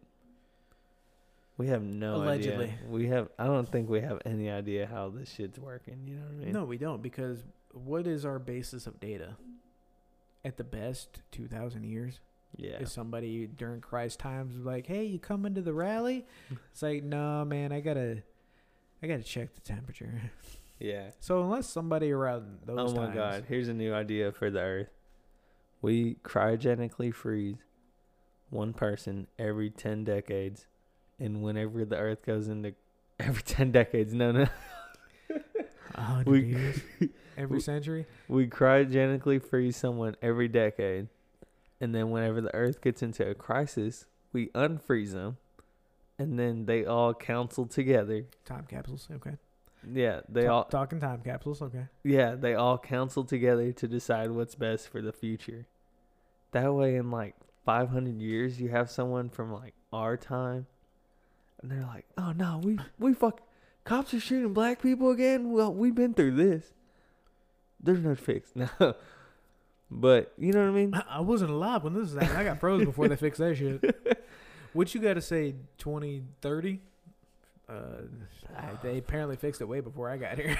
We have no Allegedly. idea. We have I don't think we have any idea how this shit's working, you know what I mean? no we don't because what is our basis of data at the best 2000 years Yeah. is somebody during christ times was like hey you coming to the rally it's like no man i gotta i gotta check the temperature Yeah. so unless somebody around those Oh my times- god, here's a new idea for the earth. We cryogenically freeze one person every 10 decades and whenever the earth goes into every 10 decades, no no. Hundred We- years every we- century We cryogenically freeze someone every decade, and then whenever the Earth gets into a crisis, we unfreeze them, and then they all counsel together. time capsules okay Yeah, they Ta- all talking time capsules okay yeah they all counsel together to decide what's best for the future. That way, in like 500 years, you have someone from like our time, and they're like, "Oh no, we we fuck, cops are shooting black people again. Well, we've been through this. There's no fix no." But you know what I mean? I wasn't alive when this was happening. I got froze before they fixed that shit. What you got to say, 2030? Uh, I, they apparently fixed it way before I got here.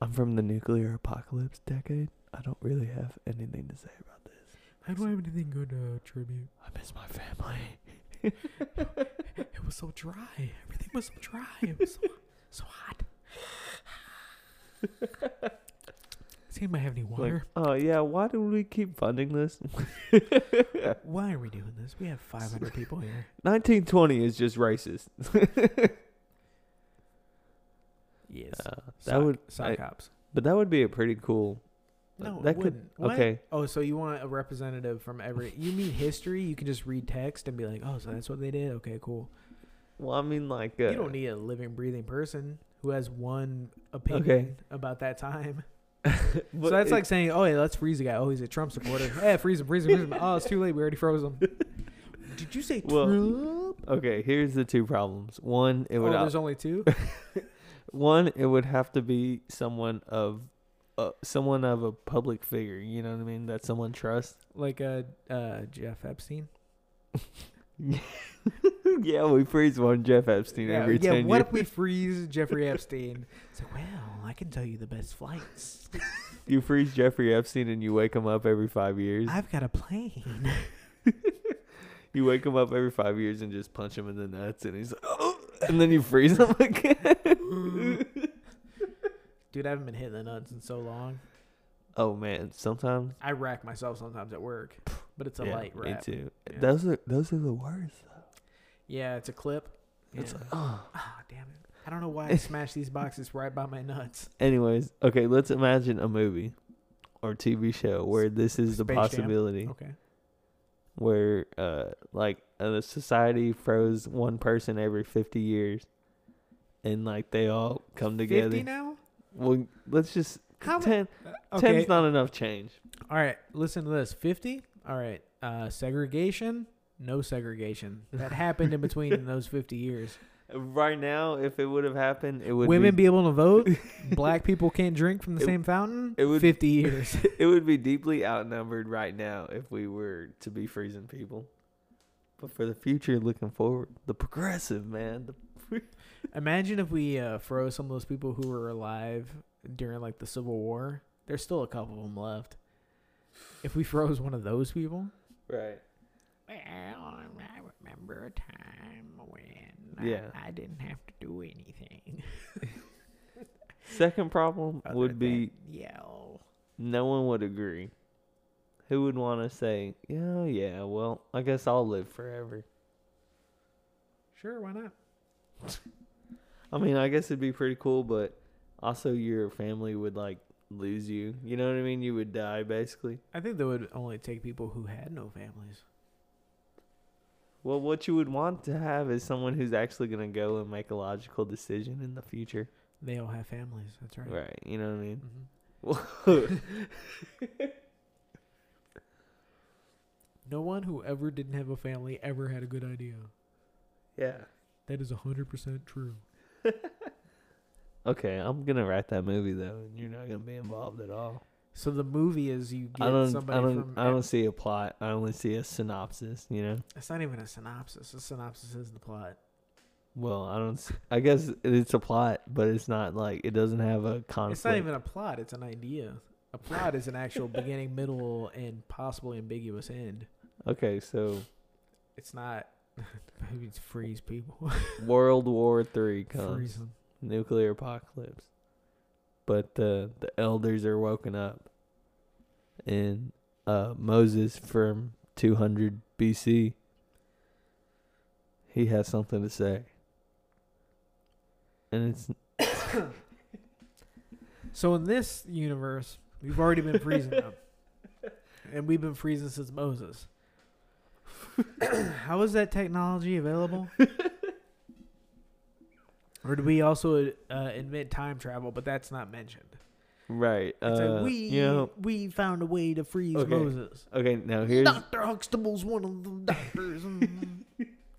I'm from the nuclear apocalypse decade. I don't really have anything to say about this. I don't have anything good to tribute. I miss my family. It was so dry. Everything was so dry. It was so, so hot. Does anybody have any Like, water? oh yeah, why do we keep funding this? Why are we doing this? We have 500 people here. 1920 is just racist. Yes. Uh, that Sock- would, sock I- but that would be a pretty cool. No, that it could. wouldn't. What? Okay, Oh, so you want a representative from every? You mean history? You can just read text and be like, "Oh, so that's what they did." Okay, cool. well, I mean, like, uh, you don't need a living, breathing person who has one opinion Okay. about that time. but so that's it- like saying, "Oh, yeah, let's freeze a guy. Oh, he's a Trump supporter. yeah, freeze him, freeze him, freeze him. Oh, it's too late. We already froze him." Did you say Well, Trump? Okay, here's the two problems. One, it Oh, would there's only two. one it would have to be someone of uh, someone of a public figure. You know what I mean? That someone trusts. like uh, uh, Jeff Epstein. yeah, we freeze one Jeff Epstein Yeah, every yeah. ten What years. if we freeze Jeffrey Epstein? It's like, well, I can tell you the best flights. you freeze Jeffrey Epstein and you wake him up every five years. I've got a plane. You wake him up every five years and just punch him in the nuts, and he's like, oh, and then you freeze him again. Dude, I haven't been hitting the nuts in so long. oh man, sometimes I rack myself sometimes at work, but it's a yeah, light me too. Yeah. Those are those are the worst. Yeah, it's a clip. It's like, oh. Ah, damn it. I don't know why I smashed these boxes right by my nuts. Anyways, okay, let's imagine a movie or TV show where this is the Space Jam? possibility Okay. where uh like the society froze one person every 50 years and like they all come together. 50 now? Well, let's just How 10 Okay. 10's not enough change. All right, listen to this. 50? All right. Uh, segregation? No segregation. That happened in between in those 50 years. Right now, if it would have happened, it would Women be, be able to vote. Black people can't drink from the It- same fountain. it would- 50 years. it would be deeply outnumbered right now if we were to be freezing people. But for the future, looking forward, the progressive man, the Imagine if we uh, froze some of those people who were alive during like the Civil War. There's still a couple of them left. If we froze one of those people, right. well, I remember a time when Yeah. I, didn't have to do anything. Second problem other would be than yell. no one would agree. Who would want to say, "Yeah, yeah, well, I guess I'll live forever." Sure, why not? I mean, I guess it'd be pretty cool, but also your family would like lose you. You know what I mean? You would die basically. I think that would only take people who had no families. Well, what you would want to have is someone who's actually going to go and make a logical decision in the future. They all have families. That's right. Right. You know what I mean? hmm No one who ever didn't have a family ever had a good idea. yeah. That is 100% true. Okay, I'm to write that movie though, and you're not to be involved at all. So the movie is you get I don't somebody I don't from I don't see a plot. I only see a synopsis, you know. It's not even a synopsis. A synopsis is the plot. Well, I don't I guess it's a plot, but it's not like it doesn't have a conflict. It's not even a plot. It's an idea. A plot is an actual beginning, middle, and possibly ambiguous end. Okay, so It's not. Maybe it's freeze people. World War 3 comes. freeze nuclear apocalypse. But the the elders are woken up, and uh, Moses from 200 BC. He has something to say, and it's So in this universe, we've already been freezing them, and we've been freezing since Moses. How is that technology available? or do we also uh, invent time travel? But that's not mentioned. right. It's Uh, like we you know, we found a way to freeze Okay. Moses. okay. Now here's Doctor Huxtable's one of the doctors.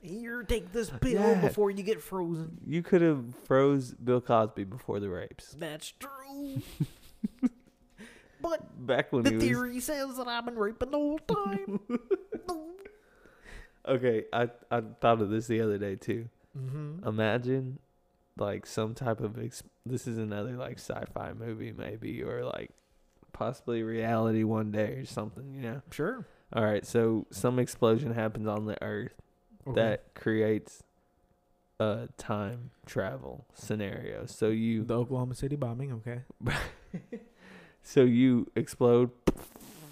Here, take this pill Yeah. before you get frozen. you could have froze Bill Cosby before the rapes. That's true. but Back when the he was theory says that I've been raping the whole time. okay. I I thought of this the other day too. mm-hmm. imagine like some type of ex- this is another like sci-fi movie maybe or like possibly reality one day or something you know Sure. all right so some explosion happens on the earth that creates a time travel scenario so you the Oklahoma City bombing. Okay. so you explode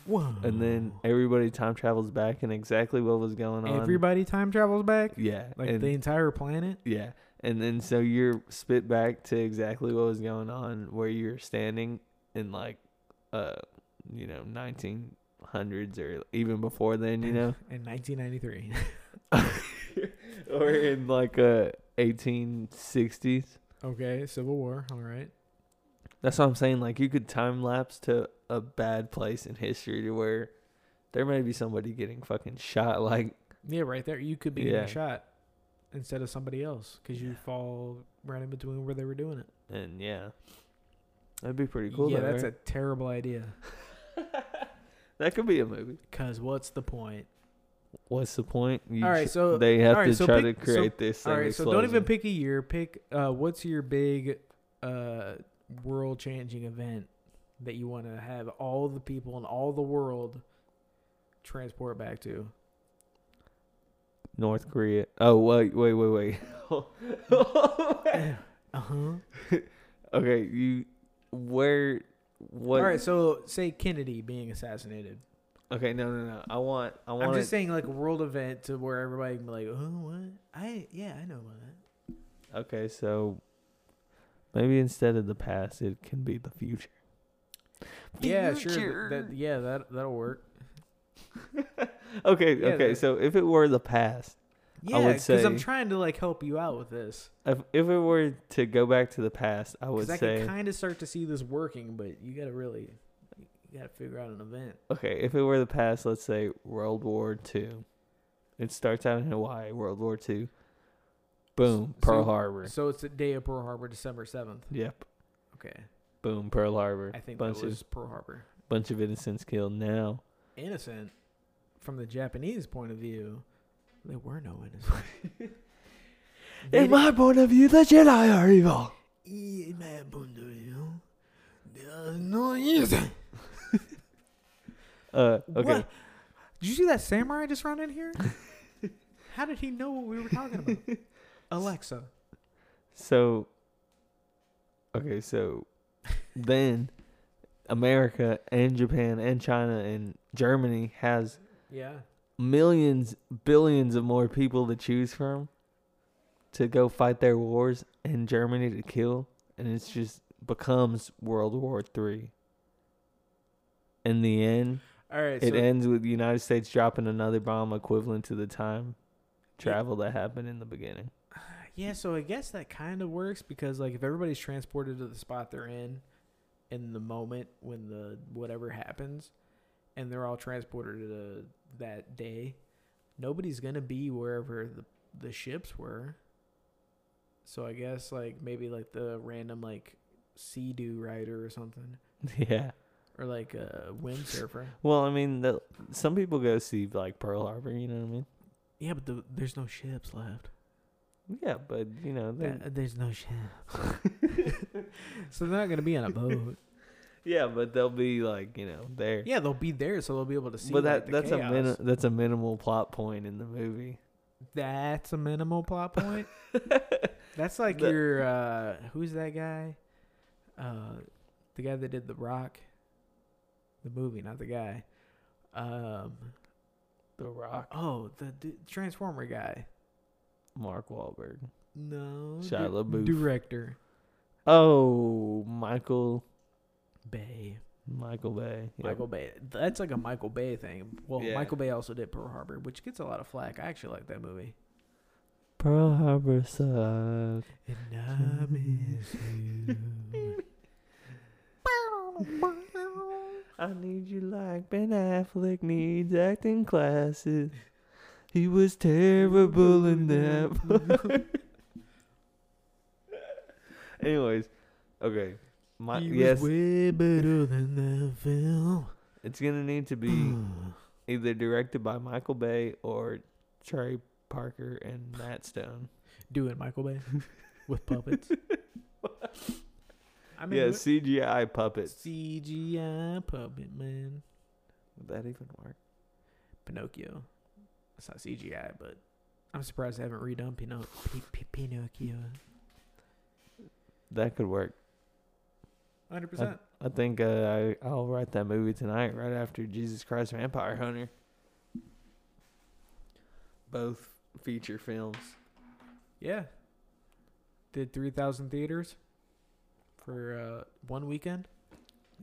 Whoa. and then everybody time travels back and exactly what was going on everybody time travels back, yeah like and- the entire planet. Yeah. And then so you're spit back to exactly what was going on where you're standing in like uh you know 1900s or even before then, you know, In 1993. or in like uh 1860s. okay. Civil War. All right. That's what I'm saying like you could time lapse to a bad place in history to where there may be somebody getting fucking shot like Yeah, right there. You could be Yeah. getting shot instead of somebody else because you fall right in between where they were doing it. and yeah. That'd be pretty cool. yeah, though, that's right? a terrible idea. that could be a movie. Cause what's the point? What's the point? You All right, so- they have right, to so try pick- to so- create this. All right, so don't even pick a year. Pick uh, what's your big uh, world-changing event that you want to have all the people in all the world transport back to. North Korea. Oh wait, wait, wait, wait. uh huh. okay, you where what? All right, so say Kennedy being assassinated. Okay, no, no, no. I want, I want. I'm just saying like a world event to where everybody can be like, oh, what? I yeah, I know about that. Okay, so maybe instead of the past, it can be the future. Yeah, sure. th- That, yeah, that that'll work. Okay, Yeah, okay. the- So if it were the past, Yeah, would because I'm trying to like help you out with this. if if it were to go back to the past, I would I say can kind of start to see this working, but you gotta really, you gotta figure out an event. okay. If it were the past, let's say World War Two. It starts out in Hawaii, World War Two. Boom, Pearl so- Harbor. So it's the day of Pearl Harbor, December seventh. Yep. Okay, Boom, Pearl Harbor. I think bunch that was of Pearl Harbor. bunch of innocents killed. Now, Innocent, from the Japanese point of view, there were no innocent. They in my point of view, the Jedi are evil. in my point of view, there are no innocent. Uh, okay. What? Did you see that samurai just run in here? How did he know what we were talking about? Alexa. So, okay, so then America and Japan and China and Germany has Yeah. millions, billions of more people to choose from to go fight their wars and Germany to kill, and it's just becomes World War Three. In the end, All right. it so ends with the United States dropping another bomb equivalent to the time travel that happened in the beginning. Yeah, so I guess that kind of works because like if everybody's transported to the spot they're in in the moment when the whatever happens and they're all transported to that day, nobody's going to be wherever the the ships were. So I guess like maybe like the random like sea doo rider or something yeah. or like a windsurfer. Well, I mean, the, some people go see like Pearl Harbor. You know what I mean? Yeah, but the, there's no ships left. Yeah, but you know, Uh, there's no ships. so they're not to be on a boat. yeah, but they'll be like you know there. Yeah, they'll be there, so they'll be able to see. but that like, the that's a chaos. min- that's a minimal plot point in the movie. That's a minimal plot point. that's like The- your uh who's that guy? Uh the guy that did The Rock. The movie, not the guy. Um The Rock, oh, the d- Transformer guy. Mark Wahlberg. No. Shia di- LaBeouf. Director. Oh, Michael Bay. Michael Bay. Yep. Michael Bay. That's like a Michael Bay thing. Well, Yeah. Michael Bay also did Pearl Harbor, which gets a lot of flack. I actually like that movie. Pearl Harbor sucked. And I miss you. I need you like Ben Affleck needs acting classes. He was terrible in that. Anyways, okay. My He yes, was way better than that film. it's gonna need to be either directed by Michael Bay or Trey Parker and Matt Stone. Doing Michael Bay with puppets. I mean, yeah, what- CGI puppets. CGI puppet man. Would that even work? Pinocchio. It's not CGI, but I'm surprised they haven't redone Pino- P- P- Pinocchio. That could work. Hundred percent. I think uh, I I'll write that movie tonight, right after Jesus Christ Vampire Hunter. Both feature films. Yeah. Did three thousand theaters for uh, one weekend.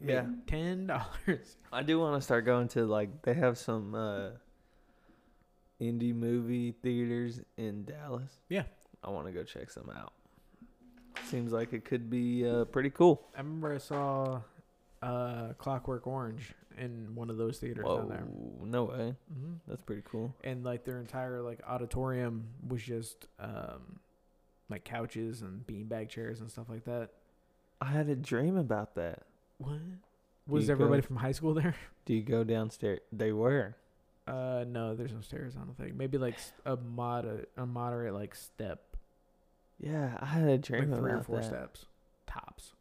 Yeah. Ten dollars. I do want to start going to like they have some uh, indie movie theaters in Dallas. Yeah. I want to go check some out. Seems like it could be uh, pretty cool. I remember I saw uh, Clockwork Orange in one of those theaters Whoa, down there. no way. hmm That's pretty cool. and like their entire like auditorium was just um like couches and beanbag chairs and stuff like that. I had a dream about that. What? Was everybody go- from high school there? Do you go downstairs? They were. Uh no, there's no stairs, I don't think. Maybe like a moderate a moderate like step. Yeah, I had a dream Like three or about four that. steps. Tops.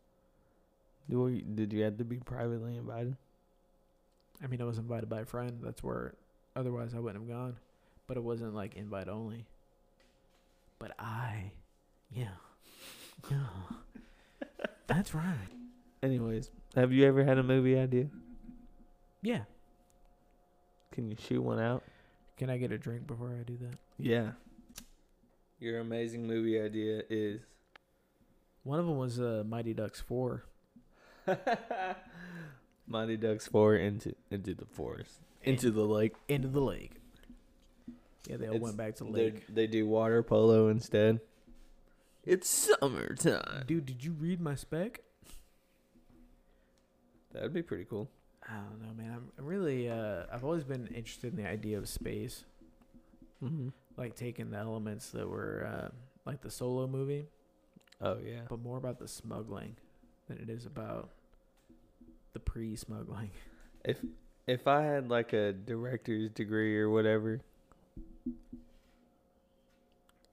Do we, did you have to be privately invited? I mean I was invited by a friend, that's where otherwise I wouldn't have gone. But it wasn't like invite only. But I yeah. Yeah. That's right. Anyways, have you ever had a movie idea? Yeah. Can you shoot one out? Can I get a drink before I do that? Yeah. Your amazing movie idea is One of them was uh, Mighty Ducks four. Mighty Ducks four into into the forest, into the lake. into the lake. Yeah, they all It's- went back to the They lake. they do water polo instead. It's summertime. Dude, did you read my spec? That'd be pretty cool. I don't know, man. I'm I'm really uh I've always been interested in the idea of space, Mm-hmm. like taking the elements that were uh, like the solo movie, Oh yeah. but more about the smuggling than it is about the pre-smuggling. If if I had like a director's degree or whatever,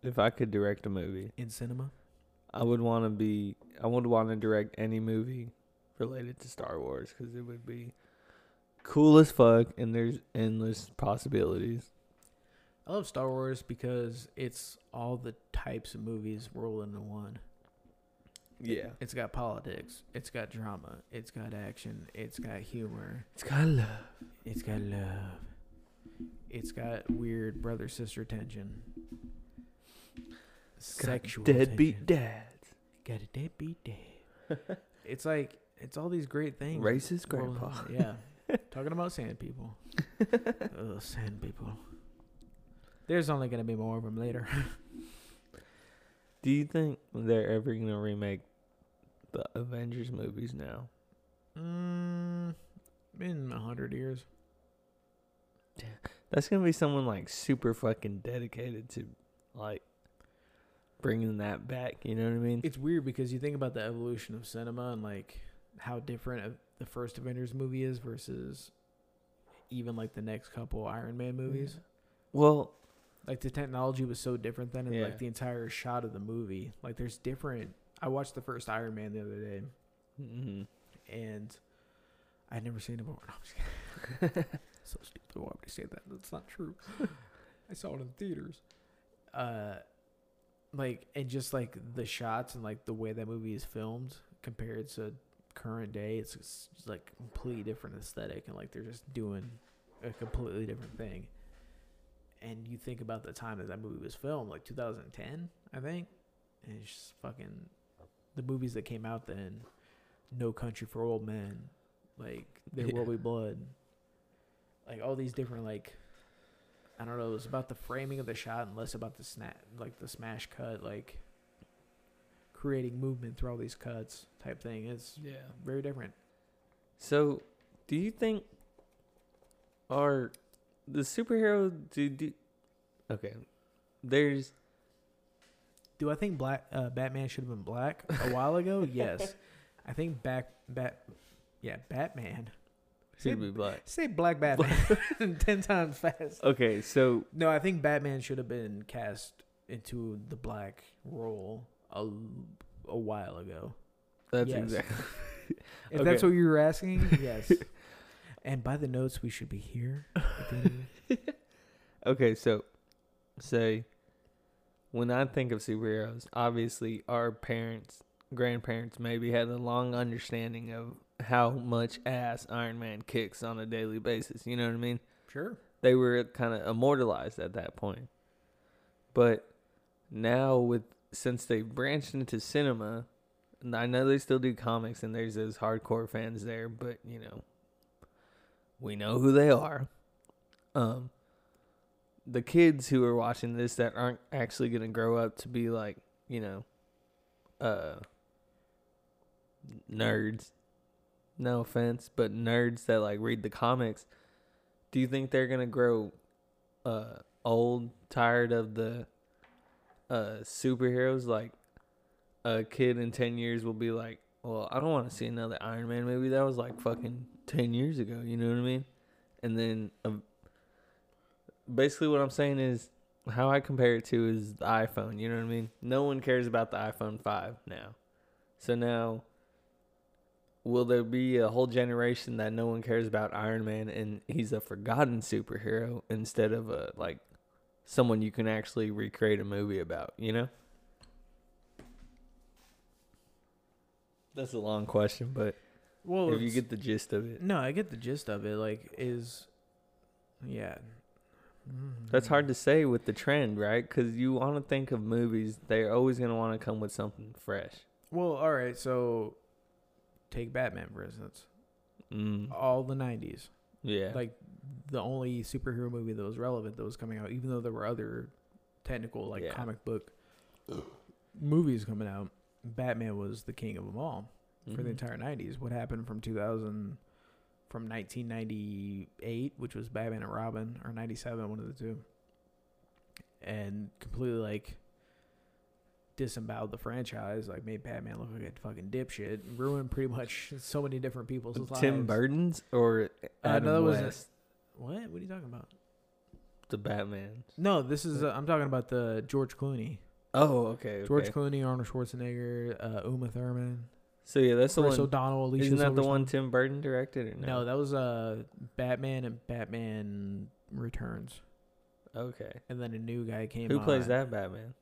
if I could direct a movie, in cinema. I would want to be. I would want to direct any movie related to Star Wars because it would be cool as fuck, and there's endless possibilities. I love Star Wars because it's all the types of movies rolled into one. Yeah, It's got politics, it's got drama, it's got action, it's got humor, it's got love. it's got love, it's got weird brother sister tension, sexual deadbeat tension. dads, got a deadbeat dad. it's like it's all these great things. racist grandpa. Yeah, talking about sand people. Ugh, sand people. There's only gonna be more of them later. Do you think they're ever gonna remake the Avengers movies now? mm, in a hundred years. That's gonna be someone like super fucking dedicated to like bringing that back. You know what I mean? It's weird because you think about the evolution of cinema and like how different the first Avengers movie is versus even like the next couple Iron Man movies. Well, Like the technology was so different then, and Yeah. like the entire shot of the movie. Like there's different. I watched the first Iron Man the other day, mhm. and I'd never seen it before. No, so stupid. Why would I say that? That's not true. I saw it in theaters. Uh, like and just like the shots and like the way that movie is filmed compared to current day, it's just like completely different aesthetic, and like they're just doing a completely different thing. And you think about the time that that movie was filmed, like 2010, I think, and it's just fucking the movies that came out then. No Country for Old Men, like There Yeah. Will Be Blood, like all these different like I don't know. It was about the framing of the shot and less about the snap, like the smash cut, like creating movement through all these cuts type thing. It's yeah. very different. So, do you think are the superhero do, do okay? There's Do I think Black uh, Batman should have been black a while ago? yes, I think back bat, yeah, Batman. should be black. Say Black Batman ten times fast. Okay, so No, I think Batman should have been cast into the black role a, a while ago. that's Yes. exactly If Okay. that's what you were asking, yes. and by the notes, we should be here. at the end of the- okay. So, say when I think of superheroes, obviously our parents, grandparents, maybe had a long understanding of how much ass Iron Man kicks on a daily basis. You know what I mean? Sure. they were kind of immortalized at that point. But now with since they branched into cinema, and I know they still do comics and there's those hardcore fans there, but you know, we know who they are. Um the kids who are watching this that aren't actually going to grow up to be like, you know, uh nerds. No offense, but nerds that like read the comics do you think they're gonna grow uh old tired of the uh superheroes like a kid in 10 years will be like well i don't want to see another iron man movie that was like fucking 10 years ago you know what i mean? And then um, basically what i'm saying is how i compare it to is the iphone you know what i mean? No one cares about the iphone 5 now. So now will there be a whole generation that no one cares about Iron Man and he's a forgotten superhero instead of a like someone you can actually recreate a movie about, you know? That's a long question, but Well, if you get the gist of it. no, I get the gist of it. Like, is yeah, That's hard to say with the trend, right? Because you want to think of movies, they're always going to want to come with something fresh. Well, all right. So take Batman for instance. Mm. All the '90s, Yeah. like the only superhero movie that was relevant that was coming out, even though there were other technical like Yeah. comic book movies coming out. Batman was the king of them all for the Mhm. entire '90s. What happened from 2000, from 1998, which was Batman and Robin, or '97, one of the two, and completely like disemboweled the franchise, like made Batman look like a fucking dipshit, ruined pretty much so many different people's lives. Tim Burton's or Uh, no, that was a- What? What are you talking about? the Batman. No, this is. Uh, I'm talking about the George Clooney, Oh, okay. George. Clooney, Arnold Schwarzenegger, uh, Uma Thurman, So yeah, that's the Chris one. O'Donnell, Alicia. Isn't that the one Tim Burton directed or no? No, that was uh Batman and Batman Returns, Okay. and then a new guy came. Who plays that Batman?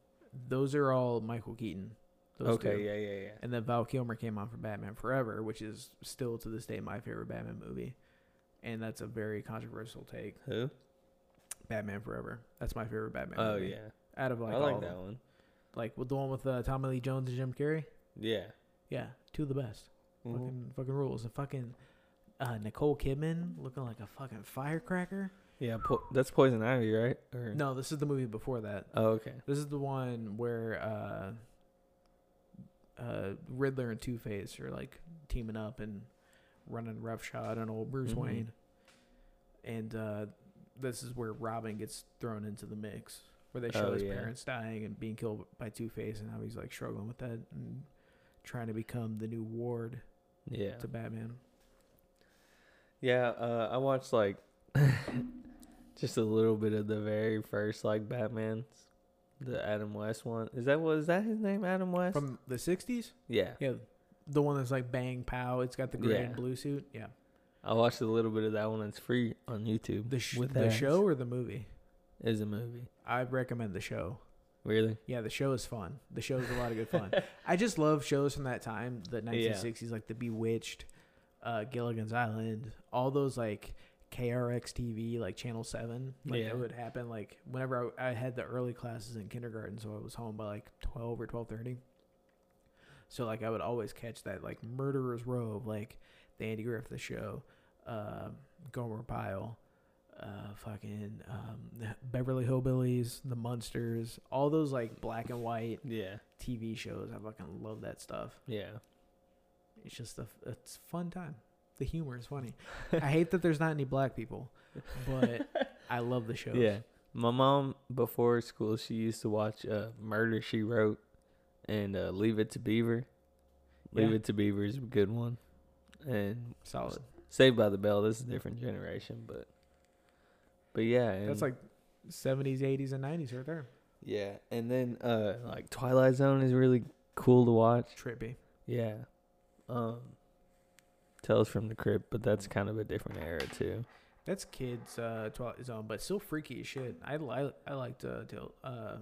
Those are all Michael Keaton. Those okay, two. yeah, yeah, yeah. And then Val Kilmer came on for Batman Forever, which is still to this day my favorite Batman movie, and that's a very controversial take. Who? Batman Forever. That's my favorite Batman. Oh movie. yeah, Out of like I all like of that them. one. like with the one with uh, Tommy Lee Jones and Jim Carrey. Yeah. Yeah, two of the best. Mhm. Fucking fucking rules. And fucking uh, Nicole Kidman looking like a fucking firecracker. Yeah, po- that's Poison Ivy, right? Or No, this is the movie before that. Oh, okay. This is the one where uh, uh, Riddler and Two Face are like teaming up and running roughshod on old Bruce Mhm. Wayne. And uh, this is where Robin gets thrown into the mix, where they show Oh, his yeah. parents dying and being killed by Two Face, and how he's like struggling with that and trying to become the new Ward Yeah. to Batman. Yeah, uh, I watched like just a little bit of the very first like Batman, the Adam West one. Is that was that his name, Adam West? From the '60s, yeah, yeah, the one that's like bang pow. It's got the gray and blue suit. Yeah, I watched a little bit of that one. It's free on YouTube. the sh- with the show or the movie. is a movie. I recommend the show. Really? Yeah, the show is fun. The show is a lot of good fun. I just love shows from that time, the 1960s, like The Bewitched, uh, Gilligan's Island, all those like KRX TV, like Channel Seven. Like Yeah. that would happen. Like whenever I, I had the early classes in kindergarten, so I was home by like 12 or 12:30. So like I would always catch that like Murderers Row, of, like the Andy Griffith Show, uh, Gomer Pyle uh, fucking um, the Beverly Hillbillies, The Munsters, all those like black and white Yeah. TV shows. I fucking love that stuff. Yeah. It's just a it's a fun time. The humor is funny. I hate that there's not any black people, but I love the show. Yeah. My mom before school she used to watch uh, Murder She Wrote and uh, Leave It to Beaver. Leave Yeah. It to Beaver is a good one. And solid. Saved by the Bell, this is a different generation, but but yeah, and, That's like 70s, 80s, and 90s right there. yeah, and then uh like Twilight Zone is really cool to watch. Trippy. Yeah, um, Tales from the Crypt, but that's kind of a different era too. That's kids uh Twilight Zone, but still freaky as shit. I I, I liked uh, Tale, uh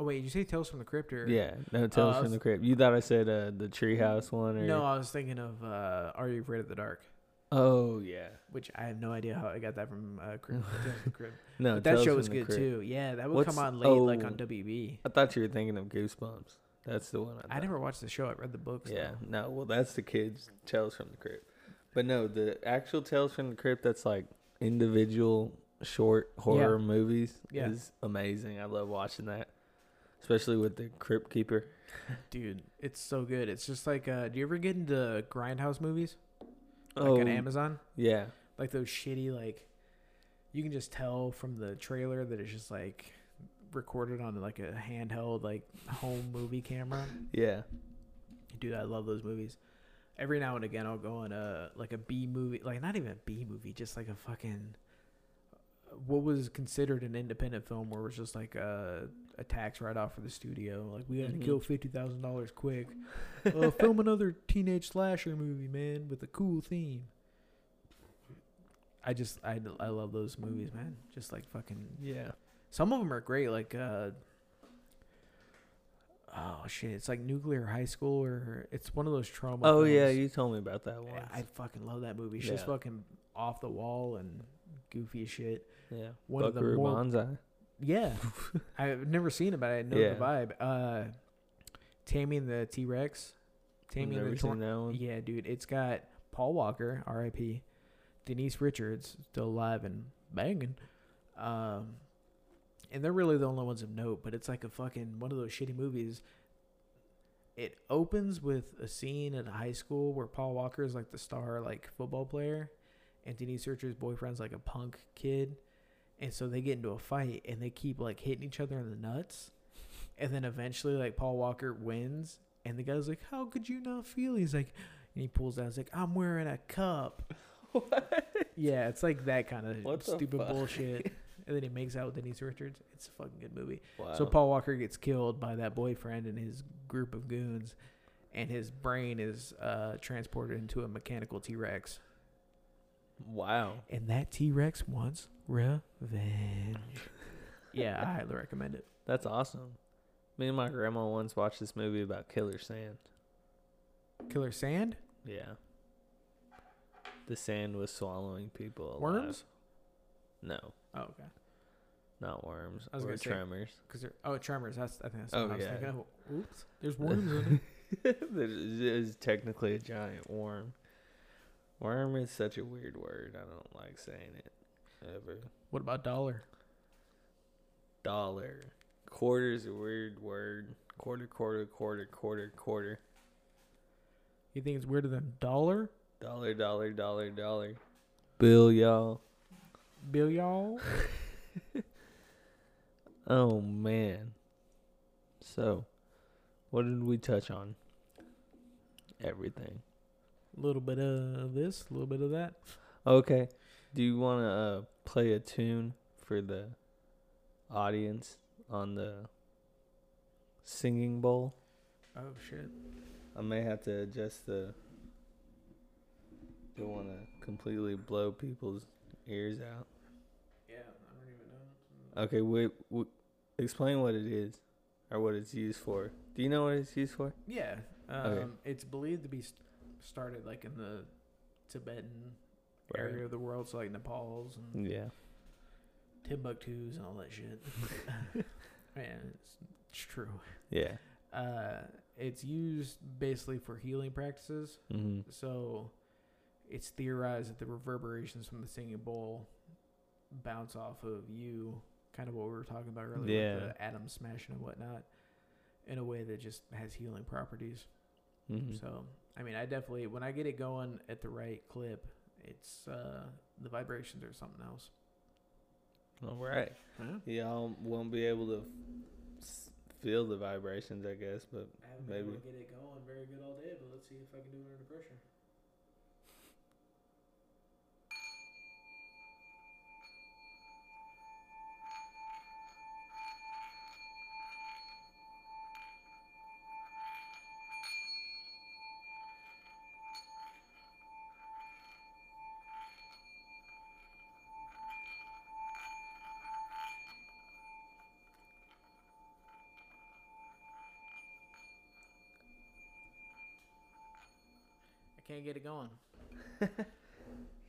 Oh wait, did you say Tales from the Crypt or Yeah, no Tales I from the Crypt. You thought I said uh the Treehouse one or No, I was thinking of uh Are You Afraid of the Dark? Oh yeah, Which I have no idea how I got that from uh, Crypt, Tales from the Crypt. no But that Tales show was good too. Yeah, that would What's- come on late, like oh. on WB. I thought you were thinking of Goosebumps. That's the one. I, I never watched the show. I read the books. Yeah, though. no. Well, that's the kids' Tales from the Crypt. But no, the actual Tales from the Crypt that's like individual short horror movies Yeah. is amazing. I love watching that, especially with the Crypt Keeper. dude, it's so good. It's just like, uh, do you ever get into grindhouse movies, like oh, on Amazon? yeah, Like those shitty, like you can just tell from the trailer that it's just like recorded on like a handheld, like home movie camera. yeah, Dude, I love those movies. Every now and again, I'll go on a like a B movie, like not even a B movie, just like a fucking what was considered an independent film, where it was just like a a tax write off for the studio. Like we had to Mhm. kill fifty thousand dollars quick. uh, film another teenage slasher movie, man, with a cool theme. I just I I love those movies, man. Just like fucking yeah. Some of them are great, like uh oh shit, it's like Nuclear High School, or it's one of those Troma. Oh yeah, you told me about that one. I fucking love that movie. It's just Yeah. fucking off the wall and goofy as shit. Yeah. One of the Buckaroo more- Banzai. Yeah, I've never seen it, but I know Yeah. the vibe. Uh, Tammy and the T Rex. Tammy and Never the that one. Yeah, dude, it's got Paul Walker, R.I.P. Denise Richards, still alive and banging. Um, and they're really the only ones of note. But it's like a fucking one of those shitty movies. It opens with a scene at a high school where Paul Walker is like the star, like football player, and Denise Richards' boyfriend's like a punk kid, and so they get into a fight and they keep like hitting each other in the nuts, and then eventually like Paul Walker wins, and the guy's like, "How could you not feel?" He's like, and he pulls out, he's like, "I'm wearing a cup." Yeah, it's like that kind of What stupid bullshit. And then he makes out with Denise Richards. It's a fucking good movie. Wow. So Paul Walker gets killed by that boyfriend and his group of goons, and his brain is uh, transported into a mechanical T Rex. Wow. And that T Rex wants revenge. yeah, I highly recommend it. That's awesome. Me and my grandma once watched this movie about killer sand. Killer Sand? Yeah. The sand was swallowing people alive. Worms? No, Oh, okay. not worms. I was or gonna say- tremors. Because they're oh tremors. That's I think that's Oh, what I was yeah. thinking of. Oops, there's worms in it. It is technically a giant worm. Worm is such a weird word. I don't like saying it ever. What about dollar? Dollar. Quarter is a weird word. Quarter, quarter, quarter, quarter, quarter. You think it's weirder than dollar? Dollar, dollar, dollar, dollar. Bill, y'all. Bill y'all? Oh man. So, what did we touch on? Everything. A little bit of this, a little bit of that. Okay. Do you want to uh, play a tune for the audience on the singing bowl? Oh shit. I may have to adjust the. Don't want to completely blow people's ears out. Yeah, I don't even know. Okay, wait, wait. Explain what it is, or what it's used for. Do you know what it's used for? Yeah. Um, Okay. It's believed to be st- started like in the Tibetan Right. area of the world, so like Nepal's and Yeah. Timbuktu's and all that shit. Man, it's, it's true. Yeah. Uh, it's used basically for healing practices. hmm So it's theorized that the reverberations from the singing bowl bounce off of you, kind of what we were talking about earlier Yeah. with the atom smashing and whatnot, in a way that just has healing properties. hmm So, I mean, I definitely, when I get it going at the right clip, it's, uh, the vibrations are something else. All right. Huh? Y'all won't be able to s- feel the vibrations, I guess, but maybe. I haven't been been able to get it going very good all day, but let's see if I can do it under pressure. Can't get it going.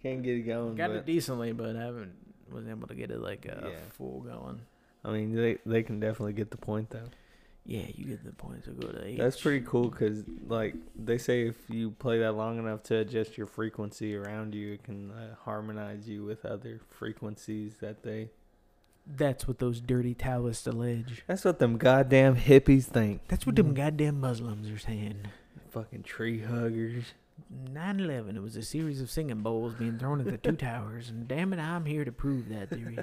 can't get it going. Got it decently, but I haven't wasn't able to get it like uh, Yeah. full going. I mean, they they can definitely get the point though. Yeah, you get the point. So go to H. That's pretty cool because, like, they say if you play that long enough to adjust your frequency around you, it can uh, harmonize you with other frequencies that they. That's what those dirty Taoists allege. That's what them goddamn hippies think. That's what them goddamn Muslims are saying. Fucking tree huggers. 9 11, it was a series of singing bowls being thrown at the two towers, and damn it, I'm here to prove that theory.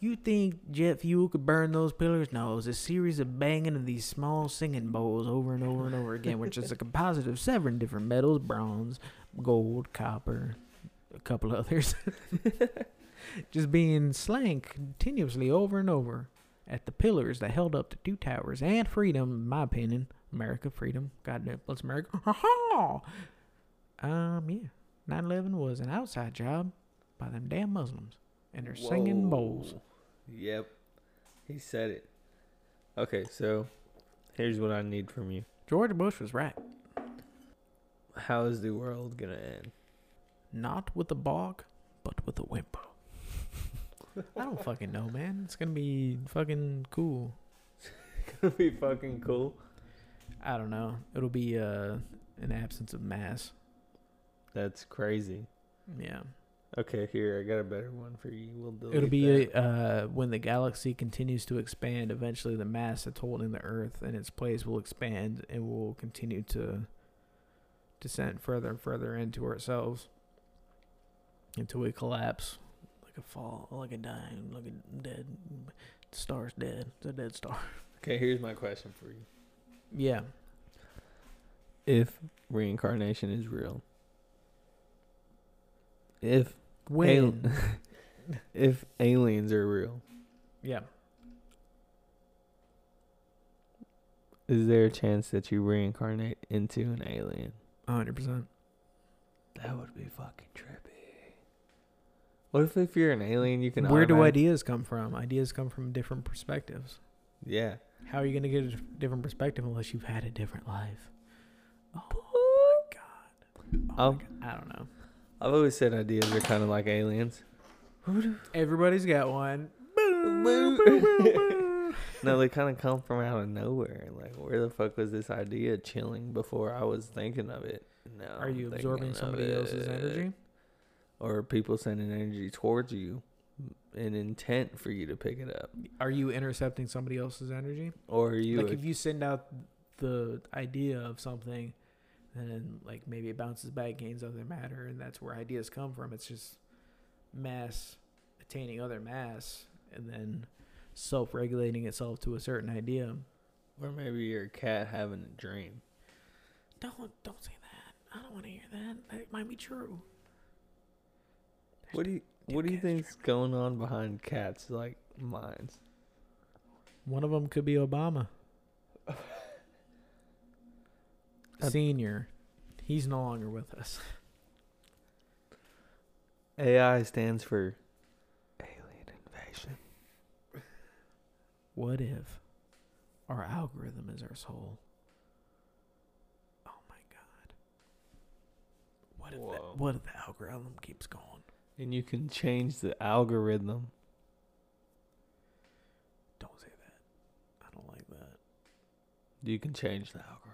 You think jet fuel could burn those pillars? No, it was a series of banging of these small singing bowls over and over and over again, which is a composite of seven different metals bronze, gold, copper, a couple others. Just being slang continuously over and over at the pillars that held up the two towers and freedom, in my opinion. America, freedom. God bless America. Ha ha! Um, yeah. 9 11 was an outside job by them damn Muslims and their singing bowls. Yep. He said it. Okay, so here's what I need from you. George Bush was right. How is the world gonna end? Not with a bog, but with a whimper. I don't fucking know, man. It's gonna be fucking cool. gonna be fucking cool. I don't know. It'll be uh an absence of mass. That's crazy. Yeah. Okay, here I got a better one for you. We'll delete It'll be that. uh when the galaxy continues to expand. Eventually, the mass that's holding the Earth in its place will expand and will continue to descend further and further into ourselves until we collapse, like a fall, like a dying, like a dead star's dead. It's a dead star. Okay, here's my question for you. Yeah. If reincarnation is real, if When? if aliens are real, yeah. is there a chance that you reincarnate into an alien? hundred percent. That would be fucking trippy. What if if you're an alien, you can Where do automatic- ideas come from? Ideas come from different perspectives. Yeah. How are you gonna get a different perspective unless you've had a different life? Oh my god. Oh I'll- my god. I don't know. I've always said ideas are kind of like aliens. Everybody's got one. No, they kind of come from out of nowhere. Like, where the fuck was this idea chilling before I was thinking of it? No. Are you absorbing somebody else's energy? Or are people sending energy towards you, an intent for you to pick it up? Are you intercepting somebody else's energy? Or are you? like if you send out the idea of something, and then like maybe it bounces back, gains other matter, and that's where ideas come from. It's just mass attaining other mass, and then self-regulating itself to a certain idea. or maybe you're a cat having a dream. Don't don't say that. I don't want to hear that. That might be true. What do you? What do you think's going on behind cats' like minds? One of them could be Obama. Senior. He's no longer with us. AI stands for alien invasion. What if our algorithm is our soul? Oh my god. What if Whoa. that, what if the algorithm keeps going? And you can change the algorithm. Don't say that. I don't like that. You can change the algorithm.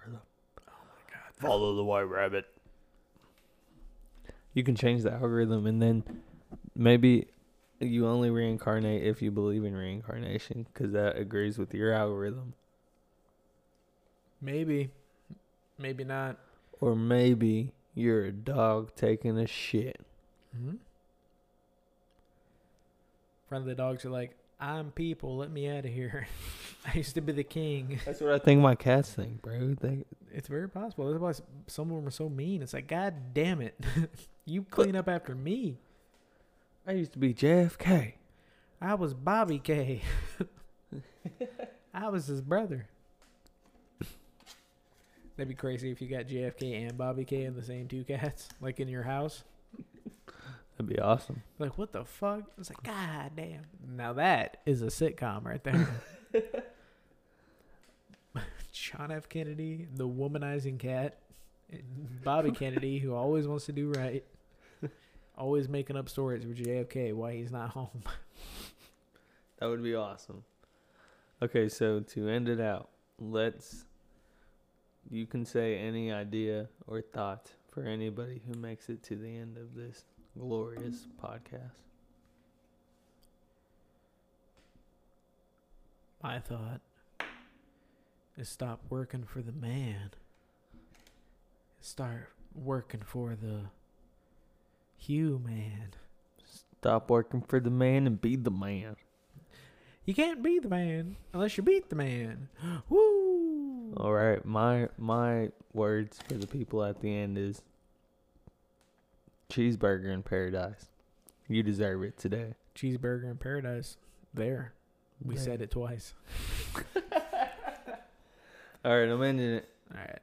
My god. Follow the white rabbit. You can change the algorithm, and then maybe you only reincarnate if you believe in reincarnation, because that agrees with your algorithm. Maybe. Maybe not. Or maybe you're a dog taking a shit. Hmm? Front of the dogs are like, I'm people, let me out of here. I used to be the king. That's what I think my cats think, bro. They, It's very possible. That's why some of them are so mean. It's like, God damn it. you clean up after me. I used to be JFK. I was Bobby K. I was his brother. That'd be crazy if you got JFK and Bobby K in the same two cats, like in your house. That'd be awesome. Like, what the fuck? It's like, God damn. Now that is a sitcom right there. John F. Kennedy, the womanizing cat. Bobby Kennedy, who always wants to do right. Always making up stories for JFK why he's not home. That would be awesome. Okay, so to end it out, let's. You can say any idea or thought for anybody who makes it to the end of this glorious podcast. My thought is stop working for the man. Start working for the human. Stop working for the man and be the man. You can't be the man unless you beat the man. Woo! All right, my my words for the people at the end is cheeseburger in paradise. You deserve it today. Cheeseburger in paradise. There. We There. said it twice. All right, I'm ending it. All right.